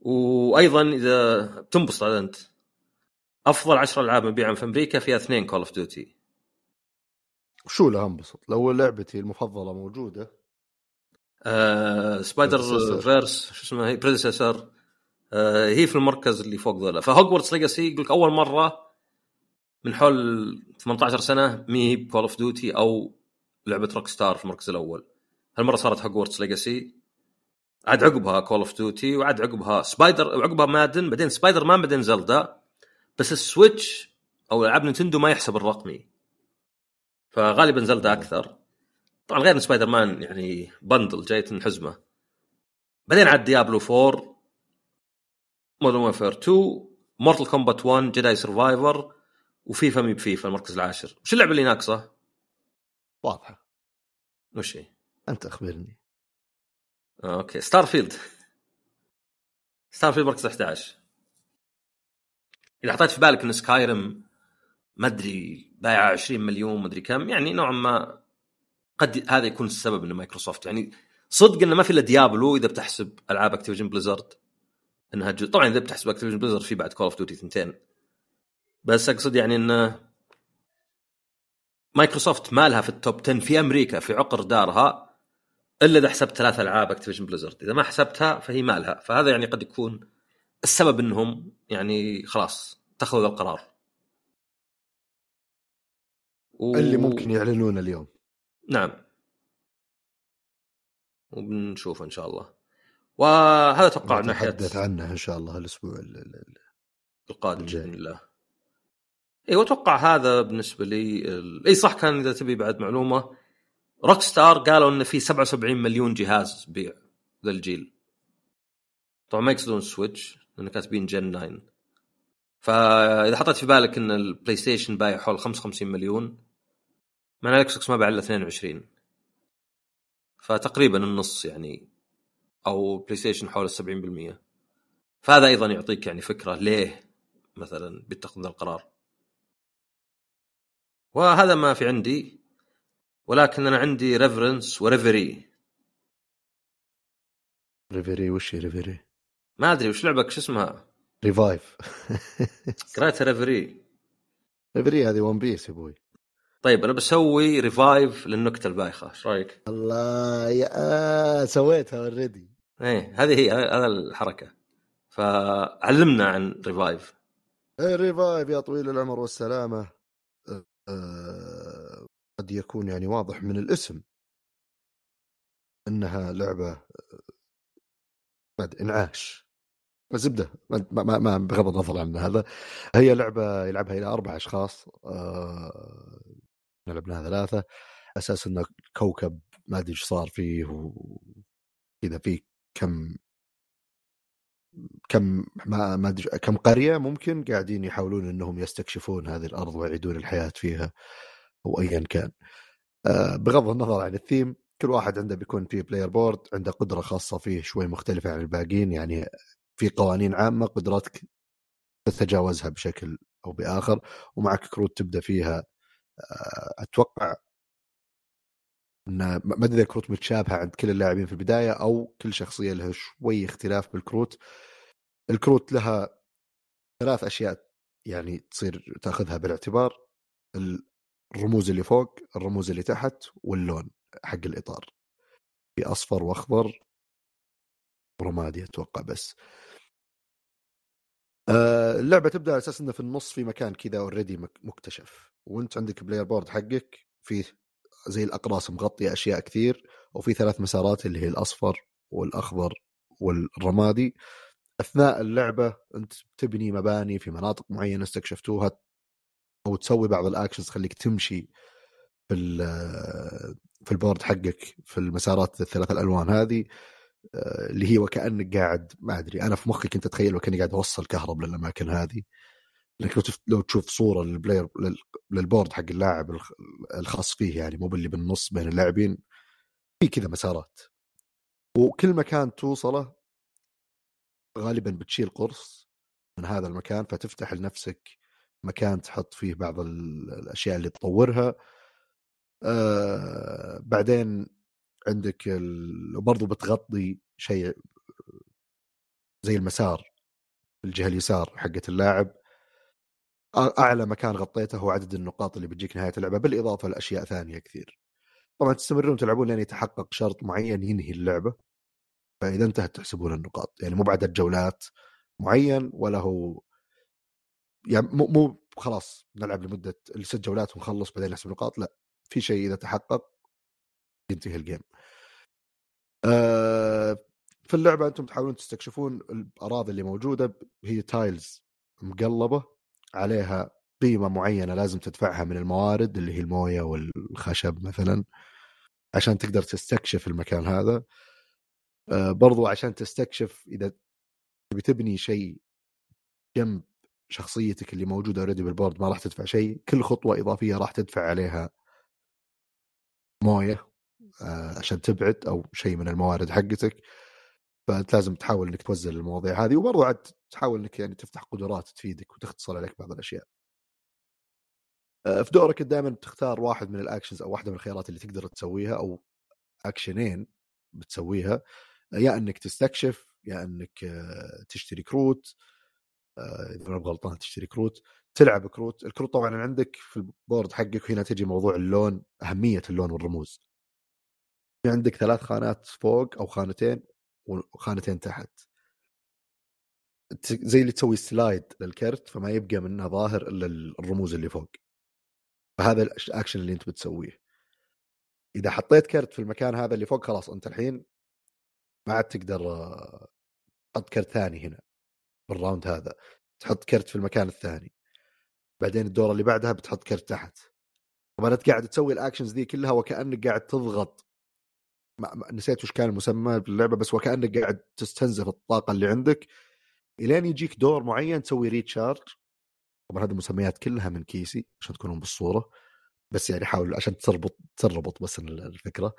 وأيضا إذا تنبسط أنت. أفضل 10 ألعاب مبيعا في أمريكا فيها اثنين كول اوف ديوتي وشو لا أنبسط؟ لو لعبتي المفضلة موجودة. آه سبايدر فيرس شو اسمها هي بريدسيسور آه هي في المركز اللي فوق ذولا. فهوجورتس ليجاسي يقول لك أول مرة من حول 18 سنة مي بكول اوف ديوتي أو لعبة روك ستار في المركز الأول. هالمرة صارت Hogwarts Legacy عاد عقبها Call of Duty وعاد عقبها Spider عقبها Madden بعدين سبايدر مان بعدين Zelda بس ال Switch أو ألعاب Nintendo ما يحسب الرقمي. فغالبا Zelda أكثر. طبعا غير سبايدر مان يعني bundle جاية حزمه. بعدين عاد Diablo 4 Modern Warfare 2 Mortal Kombat 1 Jedi Survivor وفيفا مي بفيفا المركز العاشر. وش اللعبة اللي ناقصة؟ واضحة. وش هي؟ أنت أخبرني. okay. Starfield Starfield مركز 11 إذا حطيت في بالك إن Skyrim ما أدري بايعه 20 مليون ما أدري كم يعني نوعا ما قد هذا يكون السبب إن مايكروسوفت يعني صدق إنه ما في إلا Diablo إذا بتحسب ألعاب Activision Blizzard إنها جزء طبعا إذا بتحسب Activision Blizzard في بعد Call of Duty ثنتين. بس أقصد يعني إنه مايكروسوفت ما لها في ال top 10 في أمريكا في عقر دارها إلا إذا حسبت ثلاث ألعاب Activision Blizzard إذا ما حسبتها فهي ما لها. فهذا يعني قد يكون السبب إنهم يعني خلاص اتخذوا القرار. و... اللي ممكن يعلنونه اليوم. نعم. وبنشوف إن شاء الله. وهذا أتوقع من ناحيه نتحدث عنه إن شاء الله الأسبوع القادم بإذن الله. أيوه أتوقع هذا بالنسبة لي. اي صح كان إذا تبي بعد معلومة Rockstar قالوا انه في 77 مليون جهاز بيع ذا الجيل. طبعا ما يقصدون Switch لأن كاتبين gen 9 فإذا حطيت في بالك إن ال PlayStation بايع حول 55 مليون معنى ال Xbox ما باع إلا 22 فتقريبا النص يعني أو PlayStation حول 70% فهذا أيضا يعطيك يعني فكرة ليه مثلا بيتخذ القرار. وهذا ما في عندي ولكن أنا عندي reference وريفري. ريفري وش ريفري؟ ما أدري وش لعبك شو اسمها؟ Revive. قريتها ريفري. ريفري هذه One Piece يا أبوي. طيب أنا بسوي Revive للنكتة البايخة إيش رأيك؟ الله يا سويتها already إيه هذه هي هذا الحركة. فعلمنا عن Revive إيه Revive يا طويل العمر والسلامة. أه قد يكون يعني واضح من الاسم إنها لعبة إنعاش. زبدة ما, ما, ما بغض النظر عن هذا. هي لعبة يلعبها إلى أربع أشخاص آه لعبناها ثلاثة. أساس إنه كوكب ما أدري إيش صار فيه وكذا في كم كم ما ما كم قرية ممكن قاعدين يحاولون إنهم يستكشفون هذه الأرض ويعيدون الحياة فيها أو ايا كان. آه بغض النظر عن الثيم كل واحد عنده بيكون فيه player board عنده قدرة خاصة فيه شوي مختلفة عن الباقيين يعني في قوانين عامة قدرتك تتجاوزها بشكل أو بآخر ومعك كروت تبدأ فيها. آه، أتوقع إن ما أدري إذا كروت متشابهة عند كل اللاعبين في البداية أو كل شخصية لها شوي اختلاف بالكروت. الكروت لها ثلاث أشياء يعني تصير تأخذها بالاعتبار الرموز اللي فوق الرموز اللي تحت واللون حق الإطار. في أصفر وأخضر. ورمادي أتوقع بس. آه، اللعبة تبدأ على أساس إنه في النص في مكان كذا already مكتشف. وأنت عندك player board حقك فيه زي الاقراص مغطية أشياء كثير وفي ثلاث مسارات اللي هي الأصفر والأخضر والرمادي. أثناء اللعبة أنت تبني مباني في مناطق معينة استكشفتوها أو تسوي بعض ال actions تخليك تمشي في في ال board حقك في المسارات الثلاث الألوان هذه آه، اللي هي وكأنك قاعد ما أدري أنا في مخي كنت أتخيل وكأني قاعد أوصل كهرب للأماكن هذه. لكن لو تشوف صورة لل player لل board حق اللاعب الخاص فيه يعني مو باللي بالنص بين اللاعبين في كذا مسارات. وكل مكان توصله غالبا بتشيل قرص من هذا المكان فتفتح لنفسك مكان تحط فيه بعض الأشياء اللي تطورها. آه بعدين عندك ال... وبرضه بتغطي شيء زي المسار الجهة اليسار حقة اللاعب. أعلى مكان غطيته هو عدد النقاط اللي بتجيك نهاية اللعبة بالإضافة لأشياء ثانية كثير. طبعا تستمرون تلعبون لين يتحقق شرط معين ينهي اللعبة. فإذا انتهت تحسبون النقاط. يعني مو بعد الجولات معين ولا هو يعني مو مو خلاص نلعب لمدة الست جولات ونخلص بعدين نحسب نقاط. لا في شيء إذا تحقق ينتهي ال game آه في اللعبة أنتم تحاولون تستكشفون الأراضي اللي موجودة. هي tiles مقلبة. عليها قيمة معينة لازم تدفعها من الموارد اللي هي الموية والخشب مثلا عشان تقدر تستكشف المكان هذا. آه برضو عشان تستكشف إذا تبي تبني شيء جنب شخصيتك اللي موجودة already بال board ما راح تدفع شيء كل خطوة إضافية راح تدفع عليها موية آه، عشان تبعد أو شيء من الموارد حقتك. فأنت لازم تحاول إنك توزن المواضيع هذه وبرضو عاد تحاول إنك يعني تفتح قدرات تفيدك وتختصر عليك بعض الأشياء. آه، في دورك دائما بتختار واحد من ال actions أو واحدة من الخيارات اللي تقدر تسويها أو اكشنين بتسويها يا إنك تستكشف يا إنك آه، تشتري كروت إذا ما غلطان تشتري كروت تلعب كروت الكروت طبعا عندك في ال board حقك وهنا تجي موضوع اللون أهمية اللون والرموز عندك ثلاث خانات فوق أو خانتين وخانتين تحت. زي اللي تسوي slide للكرت فما يبقى منه ظاهر إلا الرموز اللي فوق. فهذا الاكشن اللي أنت بتسويه. إذا حطيت كرت في المكان هذا اللي فوق خلاص أنت الحين ما عاد تقدر تحط كرت ثاني هنا بال round هذا. تحط كرت في المكان الثاني. بعدين الدور اللي بعدها بتحط كرت تحت. طبعا انت قاعد تسوي ال actions ذي كلها وكأنك قاعد تضغط نسيت وش كان المسمى باللعبة بس وكأنك قاعد تستنزف الطاقة اللي عندك. إلين يجيك دور معين تسوي recharge. طبعا هذه المسميات كلها من كيسي عشان تكونون بالصورة. بس يعني حاول عشان تربط تربط بس الفكرة.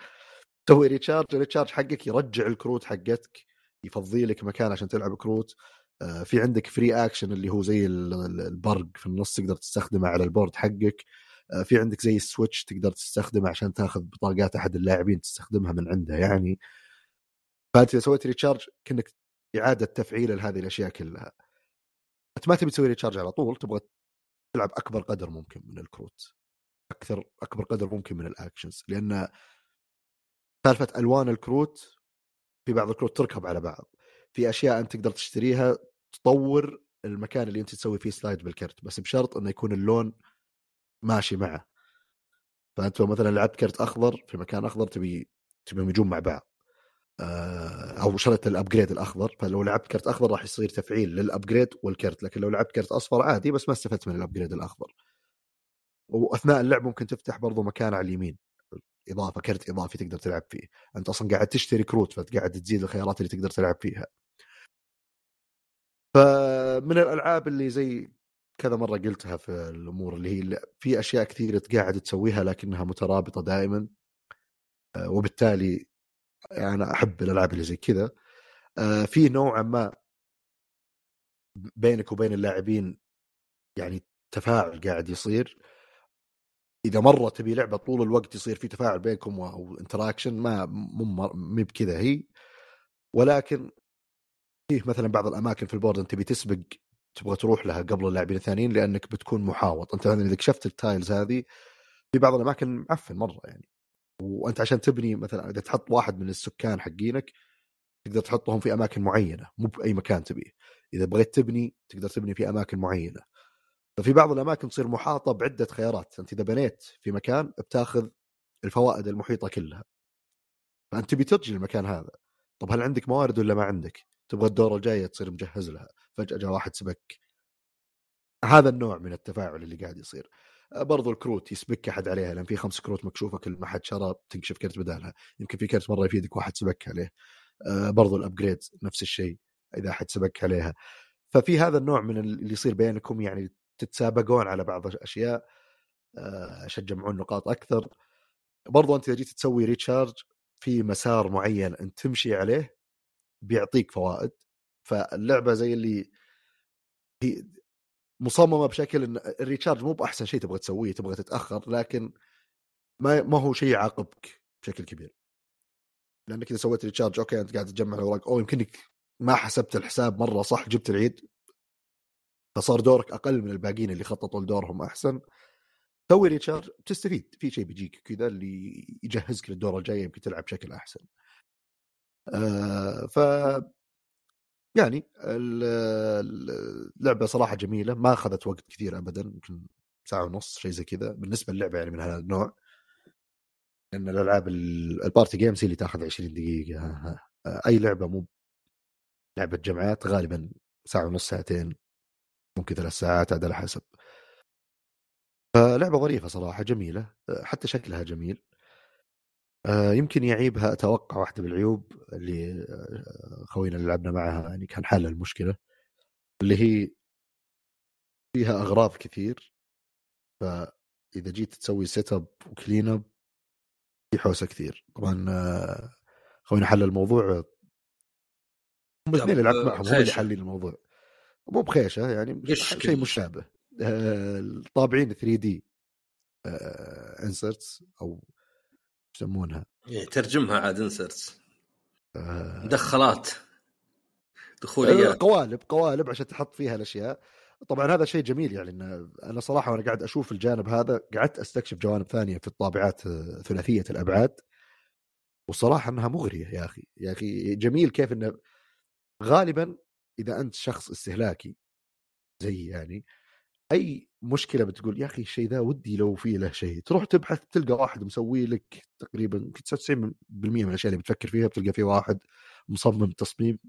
تسوي recharge ال recharge حقك يرجع الكروت حقتك يفضي لك مكان عشان تلعب كروت. آه، في عندك free action اللي هو زي البرق في النص تقدر تستخدمه على ال board حقك. في عندك زي ال switch تقدر تستخدمه عشان تاخذ بطاقات أحد اللاعبين تستخدمها من عنده يعني. فأنت إذا سويت recharge كأنك إعادة تفعيل لهذه الأشياء كلها. أنت ما تبي تسوي recharge على طول تبغى تلعب أكبر قدر ممكن من الكروت. أكثر أكبر قدر ممكن من ال actions لأن سالفة ألوان الكروت في بعض الكروت تركب على بعض. في أشياء أنت تقدر تشتريها تطور المكان اللي أنت تسوي فيه slide بالكرت بس بشرط إنه يكون اللون ماشي معه. فأنت لو مثلا لعبت كرت أخضر في مكان أخضر تبي تبي يجون مع بعض. آه، أو شريت ال upgrade الأخضر فلو لعبت كرت أخضر راح يصير تفعيل لل upgrade والكرت لكن لو لعبت كرت أصفر عادي بس ما استفدت من ال upgrade الأخضر. وأثناء اللعب ممكن تفتح برضو مكان على اليمين. إضافة كرت إضافي تقدر تلعب فيه. أنت أصلا قاعد تشتري كروت فقاعد تزيد الخيارات اللي تقدر تلعب فيها. فمن الألعاب اللي زي كذا مرة قلتها في الأمور اللي هي في أشياء كثيرة قاعد تسويها لكنها مترابطة دائما آه، وبالتالي أنا أحب الألعاب اللي زي كذا. آه، في نوعا ما بينك وبين اللاعبين يعني تفاعل قاعد يصير. إذا مرة تبي لعبة طول الوقت يصير في تفاعل بينكم أو interaction ما مو بكذا هي. ولكن فيه مثلا بعض الأماكن في ال board أنت تبي تسبق تبغى تروح لها قبل اللاعبين الثانيين لأنك بتكون محاوط. أنت إذا كشفت ال tiles هذه في بعض الأماكن معفن مرة يعني. وأنت عشان تبني مثلا إذا تحط واحد من السكان حقينك تقدر تحطهم في أماكن معينة مو بأي مكان تبيه. إذا بغيت تبني تقدر تبني في أماكن معينة. ففي بعض الأماكن تصير محاطة بعدة خيارات. أنت إذا بنيت في مكان بتاخذ الفوائد المحيطة كلها. فأنت تبي ترجي المكان هذا. طب هل عندك موارد ولا ما عندك؟ تبغى الدوره الجايه تصير مجهز لها فجأة جاء واحد سبك. هذا النوع من التفاعل اللي قاعد يصير. برضو الكروت يسبك أحد عليها لأن في خمس كروت مكشوفة كل ما حد شرى تنكشف كرت بدالها. يمكن في كرت مرة يفيدك واحد سبك عليه برضو ال upgrade نفس الشيء إذا أحد سبك عليها ففي هذا النوع من اللي يصير بينكم يعني تتسابقون على بعض الاشياء عشان تجمعون نقاط أكثر. برضو أنت إذا جيت تسوي recharge في مسار معين أنت تمشي عليه بيعطيك فوائد فاللعبة زي اللي هي مصممة بشكل إن ال recharge مو بأحسن شيء تبغى تسويه تبغى تتأخر لكن ما ما هو شيء يعاقبك بشكل كبير. لأنك إذا سويت recharge okay أنت قاعد تجمع الأوراق أو يمكنك ما حسبت الحساب مرة صح جبت العيد فصار دورك أقل من الباقيين اللي خططوا لدورهم أحسن سوي recharge تستفيد في شيء بيجيك كذا اللي يجهزك للدور الجاي يمكن تلعب بشكل أحسن. ف يعني اللعبة صراحة جميلة ما أخذت وقت كثير ابدا يمكن ساعة ونص شيء زي كذا بالنسبة للعبة يعني من هذا النوع لأن الالعاب الـ party games هي اللي تأخذ 20 دقيقة أي لعبة مو لعبة جمعات غالبا ساعة ونص ساعتين ممكن ثلاث ساعات على حسب. فلعبه ظريفة صراحة جميلة حتى شكلها جميل. آه، يمكن يعيبها. أتوقع واحدة من العيوب اللي آه، خوينا اللي لعبنا معها يعني كان حل المشكلة اللي هي فيها أغراض كثير. فإذا جيت تسوي set up و clean up في حوسة كثير. طبعا آه، خوينا حل الموضوع. هم الاثنين اللي لعبت معهم هو اللي حل الموضوع. مو بخيشة يعني شيء مشابه. طابعين 3D inserts أو يسمونها. إيه ترجمها عاد inserts آه. مدخلات. دخوليات آه، قوالب قوالب عشان تحط فيها الأشياء. طبعا هذا شيء جميل يعني إن أنا صراحة وأنا قاعد أشوف الجانب هذا قعدت أستكشف جوانب ثانية في الطابعات آه، ثلاثية الأبعاد. والصراحه إنها مغرية يا أخي. يا أخي جميل كيف إنه غالبا إذا أنت شخص استهلاكي زي يعني أي مشكلة بتقول يا أخي الشيء ذا ودي لو في له شيء. تروح تبحث تلقى واحد مسوي لك تقريبا 99% من الأشياء اللي بتفكر فيها بتلقى في واحد مصمم تصميم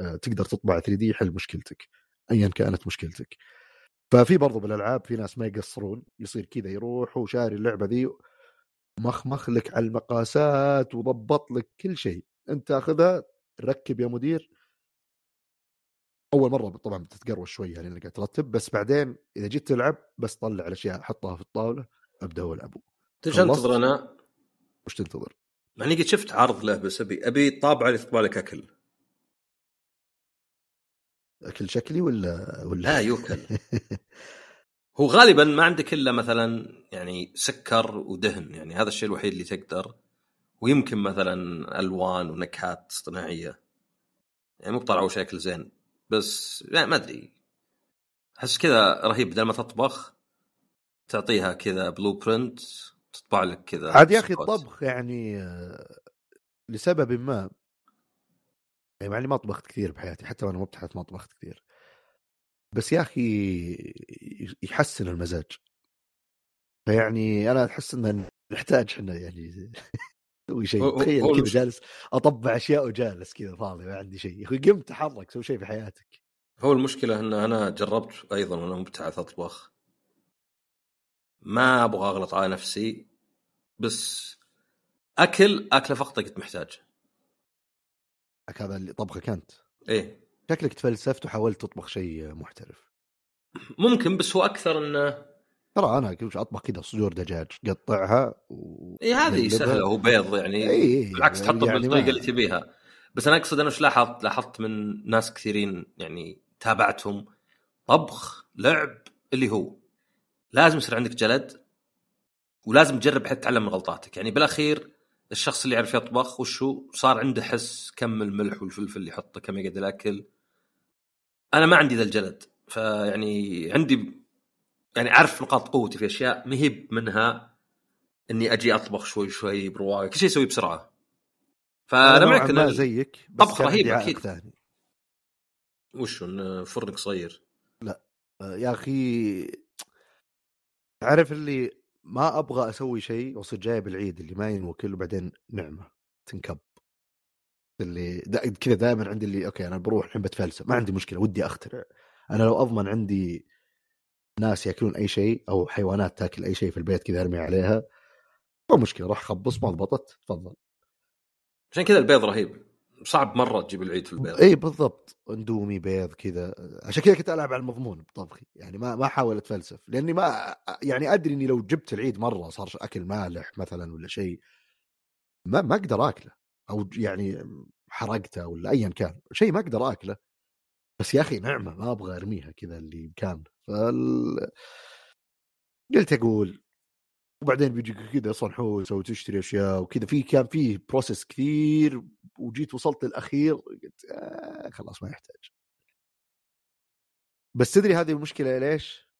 آه، تقدر تطبع 3 دي يحل مشكلتك ايا كانت مشكلتك. ففي برضو بالألعاب في ناس ما يقصرون يصير كذا يروح وشاري اللعبة ذي مخمخ لك على المقاسات وضبط لك كل شيء. أنت تاخذها ركب يا مدير أول مرة طبعا بتتقروش شوية يعني قاعد ترتب بس بعدين إذا جيت تلعب بس طلع الاشياء حطها في الطاولة أبدأ والعبوا إيش انتظر أنا؟ وش تنتظر؟ يعني قد شفت عرض له بس أبي أبي طابعه اللي تطبع لك أكل. أكل شكلي ولا ولا؟ لا يوكل. هو غالبا ما عندك إلا مثلا يعني سكر ودهن يعني هذا الشيء الوحيد اللي تقدر. ويمكن مثلا ألوان ونكهات اصطناعية. يعني مو بطلعوا شكل زين. بس يعني ما أدري. أحس كذا رهيب بدل ما تطبخ تعطيها كذا بلو برنت تطبع لك كذا عاد يا أخي الطبخ يعني آه، لسبب ما. يعني مع إني ما طبخت كثير بحياتي حتى وأنا مبتعث ما طبخت كثير. بس يا أخي يحسن المزاج. فيعني أنا أحس ان نحتاج إحنا يعني سوي شيء تخيل كذا جالس أطبع أشياء وجالس كذا فاضي ما عندي شيء. يا أخي قمت تحرك سوي شيء في حياتك. هو المشكلة إن أنا جربت أيضا وأنا مبتعث أطبخ. ما أبغى أغلط على نفسي بس أكل أكله فقط كنت محتاج. هذا اللي طبخك أنت؟ إيه. شكلك تفلسفت وحاولت تطبخ شيء محترف. ممكن بس هو أكثر إنه ترى أنا أطبخ كذا صدور دجاج قطعها و... اي هذه سهلة هو بيض يعني. إيه بالعكس تحطه يعني بالطريقة ما... اللي تبيها. بس أنا أقصد أنا إيش لاحظت؟ لاحظت من ناس كثيرين يعني تابعتهم طبخ لعب اللي هو لازم يصير عندك جلد ولازم تجرب حتى تتعلم من غلطاتك. يعني بالأخير الشخص اللي يعرف يطبخ وشو صار عنده حس كم الملح والفلفل اللي يحطه كم يقعد الأكل. أنا ما عندي ذا الجلد فيعني عندي يعني أعرف نقاط قوتي في أشياء ما هي منها إني أجي أطبخ شوي شوي برواقه كل شيء اسويه بسرعة. فأنا معك ما زيك بس طبخ رهيب أكيد. ثاني. وش فرنك صغير. لا يا أخي تعرف اللي ما أبغى أسوي شيء وأصير جايب العيد اللي ما ينوكل وبعدين نعمة تنكب. اللي دا كذا دائما عندي اللي okay أنا بروح الحين بتفلسف ما عندي مشكلة ودي أخترع. أنا لو أضمن عندي ناس ياكلون أي شيء أو حيوانات تاكل أي شيء في البيت كذا أرمي عليها. مو مشكلة راح خبص ما ضبطت تفضل. عشان كذا البيض رهيب. صعب مرة تجيب العيد في البيض. اي بالضبط. اندومي بيض كذا. عشان كذا كنت ألعب على المضمون بطبخي. يعني ما ما احاول أتفلسف. لأني ما يعني أدري إني لو جبت العيد مرة صار أكل مالح مثلا ولا شيء ما ما أقدر آكله. أو يعني حرقته ولا ايا كان. شيء ما أقدر آكله. بس يا أخي نعمة ما أبغى أرميها كذا اللي بكان فال قلت أقول وبعدين بيجي كذا صنحوسه وتشتري أشياء وكذا في كان فيه بروسيس كثير وجيت وصلت للاخير قلت آه خلاص ما يحتاج. بس تدري هذه المشكلة ليش؟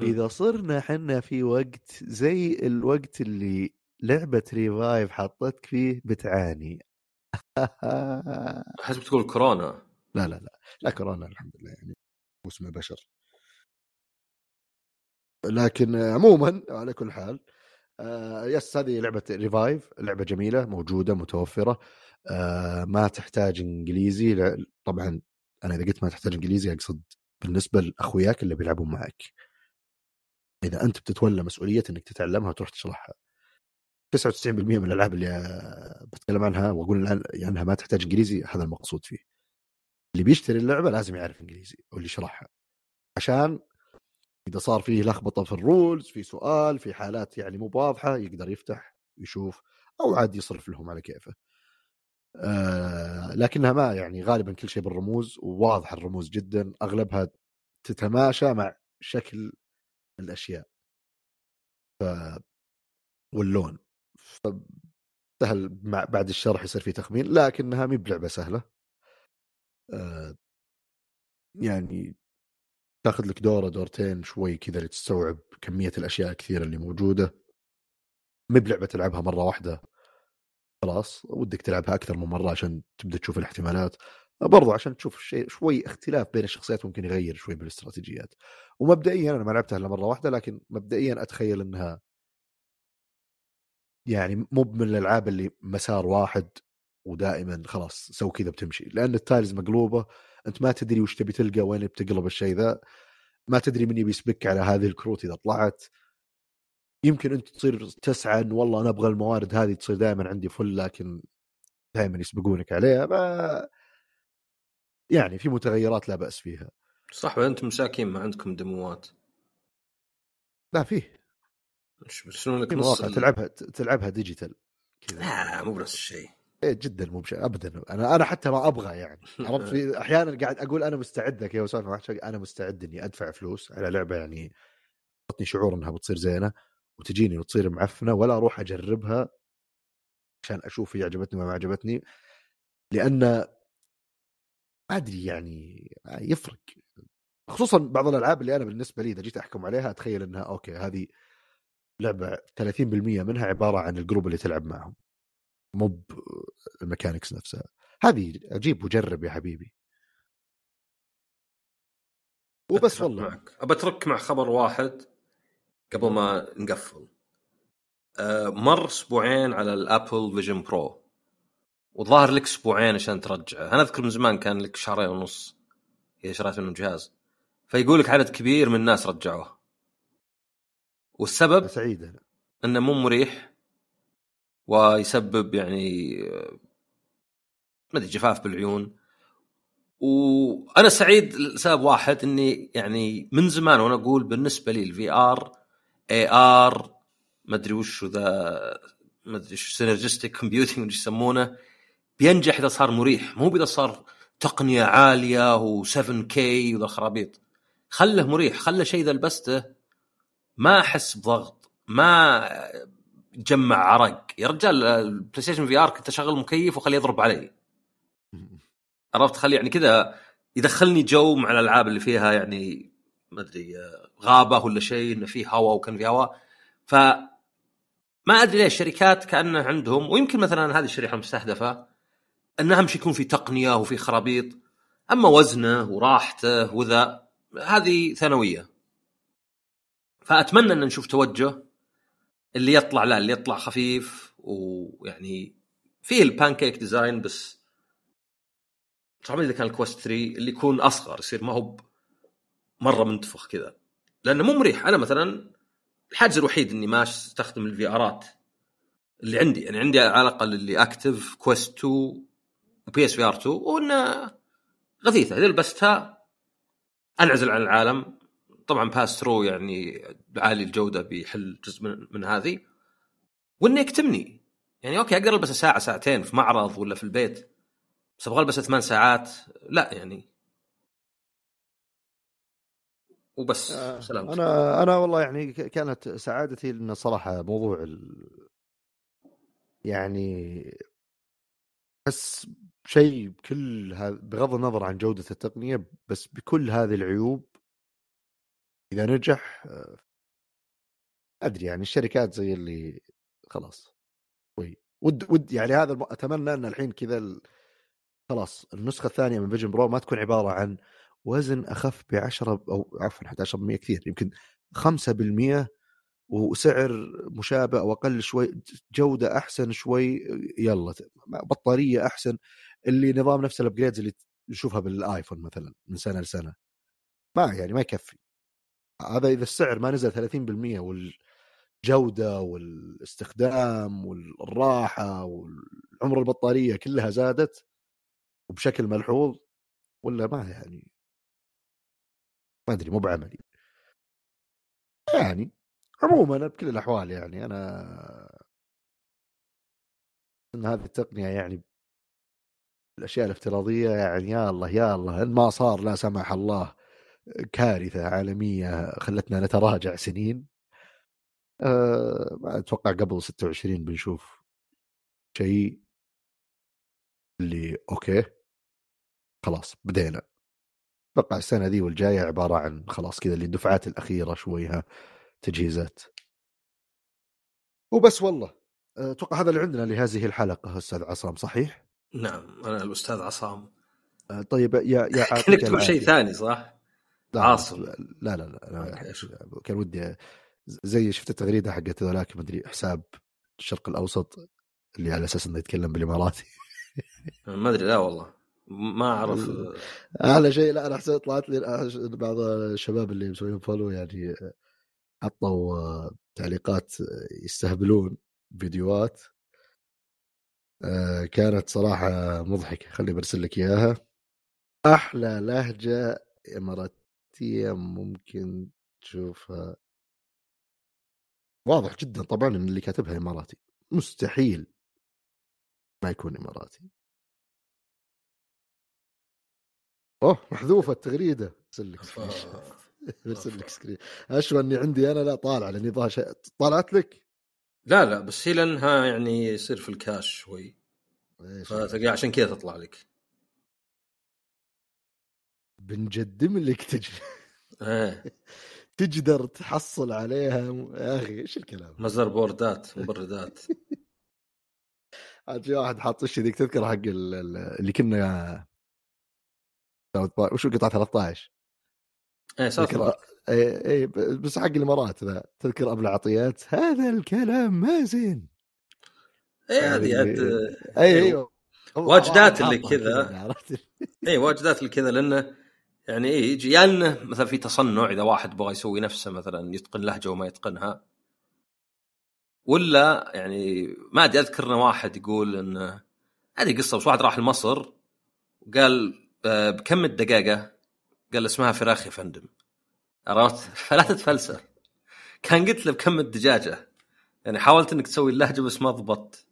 إذا صرنا حنا في وقت زي الوقت اللي لعبة ريفايف حطتك فيه بتعاني. احس بتقول كورونا؟ لا لا لا لا كورونا الحمد لله يعني موسم البشر. لكن عموما على كل حال آه yes هذه لعبة ريفايف لعبة جميلة موجودة متوفرة. آه ما تحتاج إنجليزي طبعا أنا إذا قلت ما تحتاج إنجليزي أقصد بالنسبة لأخوياك اللي بيلعبون معك. إذا أنت بتتولى مسؤولية إنك تتعلمها وتروح تشرحها. 99% من الألعاب اللي بتكلم عنها وأقول عنها يعني ما تحتاج إنجليزي هذا المقصود فيه. اللي بيشتري اللعبة لازم يعرف إنجليزي واللي يشرحها. عشان إذا صار فيه لخبطة في الرولز في سؤال في حالات يعني مو واضحه يقدر يفتح يشوف أو عاد يصرف لهم على كيفه. آه لكنها ما يعني غالبا كل شيء بالرموز وواضح الرموز جدا أغلبها تتماشى مع شكل الأشياء. ف واللون. سهل بعد الشرح يصير في تخمين لكنها مي بلعبة سهلة. آه يعني تاخذ لك دورة دورتين شوي كذا لتستوعب كمية الأشياء الكثيرة اللي موجودة. مي بلعبة تلعبها مرة واحدة. خلاص ودك تلعبها أكثر من مرة عشان تبدأ تشوف الاحتمالات. برضو عشان تشوف شيء شوي اختلاف بين الشخصيات ممكن يغير شوي بالاستراتيجيات. ومبدئيا أنا ما لعبتها إلا مرة واحدة لكن مبدئيا أتخيل إنها يعني مو من الألعاب اللي مسار واحد ودائما خلاص سو كذا بتمشي. لأن الـ tiles مقلوبة أنت ما تدري وش تبي تلقى وين بتقلب الشيء ذا. ما تدري من يبي يسبك على هذه الكروت إذا طلعت. يمكن أنت تصير تسعى إن والله أنا أبغى الموارد هذه تصير دائما عندي full لكن دائما يسبقونك عليها. ما يعني في متغيرات لا بأس فيها. صح أنتم مساكين ما عندكم دموات. لا فيه. شنو لك نص تلعبها تلعبها ديجيتال كذا. لا مو بنفس الشيء. إيه جدا مو بشيء ابدا. أنا أنا حتى ما أبغى يعني. عرفت؟ في أحيانا قاعد أقول أنا مستعد لك يا اسامه أنا مستعد إني أدفع فلوس على لعبة يعني تعطني شعور إنها بتصير زينة وتجيني وتصير معفنة ولا أروح أجربها عشان أشوف هي عجبتني ولا ما عجبتني. لأن ما أدري يعني يفرق. خصوصا بعض الألعاب اللي أنا بالنسبة لي إذا جيت أحكم عليها أتخيل إنها okay هذه لعبة 30% منها عبارة عن الـ group اللي تلعب معهم. مو الـ mechanics نفسها. هذه أجيب وجرب يا حبيبي. وبس والله. معك. أبى أترك مع خبر واحد قبل ما نقفل. أه مر أسبوعين على الـ Apple Vision Pro. وظاهر لك أسبوعين عشان ترجعه. أنا أذكر من زمان كان لك شهرين ونص. إذا شريت منه جهاز. فيقول لك عدد كبير من الناس رجعوه. والسبب سعيد. إنه مو مريح. ويسبب يعني ما أدري جفاف بالعيون. وأنا سعيد لسبب واحد إني يعني من زمان وأنا أقول بالنسبة لي الـ VR AR ما أدري وش ذا ما أدري إيش synergistic computing وش يسمونه بينجح إذا صار مريح. مو اذا صار تقنية عالية و7K وذا الخرابيط. خله مريح خله شيء اذا لبسته ما أحس بضغط ما جمع عرق. يا رجال الـ PlayStation VR كنت أشغل مكيف وخليه يضرب علي. عرفت؟ خلي يعني كذا يدخلني جو مع الألعاب اللي فيها يعني ما أدري غابة ولا شيء إنه في هواء وكان في هواء ف ما أدري ليش الشركات كأنه عندهم ويمكن مثلا هذه الشريحة المستهدفه إن أهم شيء يكون في تقنية وفي خرابيط. أما وزنه وراحته وذا هذه ثانوية. فأتمنى إن نشوف توجه. اللي يطلع لا اللي يطلع خفيف ويعني فيه الـ pancake design بس صعب إذا كان الـ Quest 3 اللي يكون أصغر يصير ما هو مرة منتفخ كذا. لأنه مو مريح. أنا مثلا الحاجز الوحيد إني ما أستخدم الـ VR ات اللي عندي يعني عندي على الأقل اللي active Quest 2 و PS VR 2 وإنه غثيثة. اذا لبستها أنعزل عن العالم. طبعا passthrough يعني عالي الجودة بيحل جزء من, من هذه. وإنه يكتمني. يعني okay أقدر البس ساعة ساعتين في معرض ولا في البيت. بس أبغى البس ثمان ساعات لا يعني. وبس. آه سلام. أنا أنا والله يعني كانت سعادتي لأن صراحة موضوع ال... يعني بس شيء بكل هذا بغض النظر عن جودة التقنية بس بكل هذه العيوب إذا نجح آه، أدري يعني الشركات زي اللي خلاص. وي ود ود يعني هذا أتمنى إن الحين كذا ال... خلاص النسخة الثانية من Vision Pro ما تكون عبارة عن وزن أخف ب 10 أو عفوا 11% كثير يمكن 5% وسعر مشابه أو أقل شوي جودة أحسن شوي يلا بطارية أحسن اللي نظام نفس الابجريدز اللي نشوفها بالآيفون مثلا من سنة لسنة. ما يعني ما يكفي. هذا إذا السعر ما نزل 30% والجودة والاستخدام والراحة والعمر البطارية كلها زادت وبشكل ملحوظ ولا ما يعني؟ ما أدري مو بعملي. يعني عموما بكل الأحوال يعني أنا إن هذه التقنية يعني الأشياء الافتراضية يعني يا الله يا الله إن ما صار لا سمح الله كارثة عالمية خلتنا نتراجع سنين. أه أتوقع قبل 26 بنشوف شيء اللي أوكي خلاص بدينا. أتوقع السنة دي والجاية عبارة عن خلاص كذا اللي الدفعات الأخيرة شويها تجهيزات. وبس والله. أتوقع هذا اللي عندنا لهذه الحلقة أستاذ عصام صحيح؟ نعم أنا الأستاذ عصام. أه، طيب يا يا كانك تقول شيء ثاني صح؟ عاصم. لا لا لا, لا كان ودي زي شفت التغريدة حقت ذولاك ما أدري حساب الشرق الأوسط اللي على أساس إنه يتكلم بالإماراتي. ما أدري لا والله. ما أعرف. أعلى شيء لا أنا حسيت طلعت لي بعض الشباب اللي مسويين فولو يعني حطوا تعليقات يستهبلون فيديوهات. كانت صراحة مضحكة خلي برسل لك إياها. أحلى لهجة إماراتية ممكن تشوفها. واضح جدا طبعا إن اللي كاتبها إماراتي. مستحيل. ما يكون إماراتي. أوه! محذوفة التغريدة. ارسل لك ارسل لك screen اشوى إني عندي أنا لا طالع لأني ضاش طالعت لك؟ لا لا بس هي لأنها يعني يصير في ال cache شوي. فتلقى عشان كذا تطلع لك. بنقدم لك تج... إيه. تقدر تحصل عليها يا أخي إيش الكلام؟ motherboard ات مبردات. عاد في واحد حاط وش ذيك تذكر حق اللي كنا وش قطعة 13 إيه تذكر اي اي بس حق الإمارات ذا تذكر أبو العطيات هذا الكلام ما زين. اي هذه عاد اي أيوه. واجدات اللي كذا. اي واجدات اللي كذا لأنه يعني إيه يجي يا إنه مثلا في تصنع إذا واحد بغى يسوي نفسه مثلا يتقن لهجة وما يتقنها ولا يعني ما أدري أذكر واحد يقول إنه هذه قصة بس واحد راح لمصر وقال آه، بكم الدقاقه؟ قال اسمها فراخ يا فندم عرفت؟ فلا تتفلسف كان قلت له بكم الدجاجة يعني حاولت إنك تسوي اللهجة بس ما ضبطت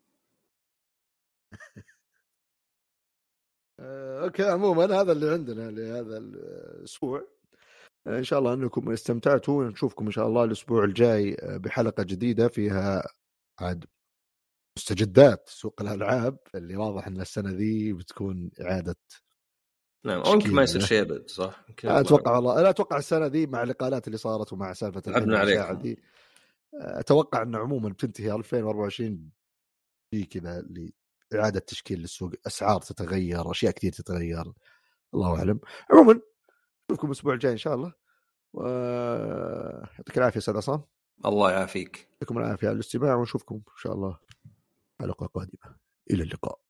أوكي عموما هذا اللي عندنا لهذا الأسبوع. إن شاء الله أنكم استمتعتوا نشوفكم إن شاء الله الأسبوع الجاي بحلقة جديدة فيها عاد مستجدات سوق الألعاب اللي واضح إن السنة ذي بتكون إعادة نعم يمكن ما يصير شيء أبد صح؟ أتوقع والله أنا أتوقع السنة ذي مع الاقالات اللي صارت ومع سالفة لعبنا عليكم أتوقع انه عموما بتنتهي 2024 في كذا لاعاده تشكيل للسوق أسعار تتغير أشياء كثير تتغير الله أعلم. عموما نشوفكم الأسبوع الجاي إن شاء الله و يعطيك العافية أستاذ عصام. الله يعافيك. يعطيكم العافية على الاستماع ونشوفكم إن شاء الله حلقه قادمة. إلى اللقاء.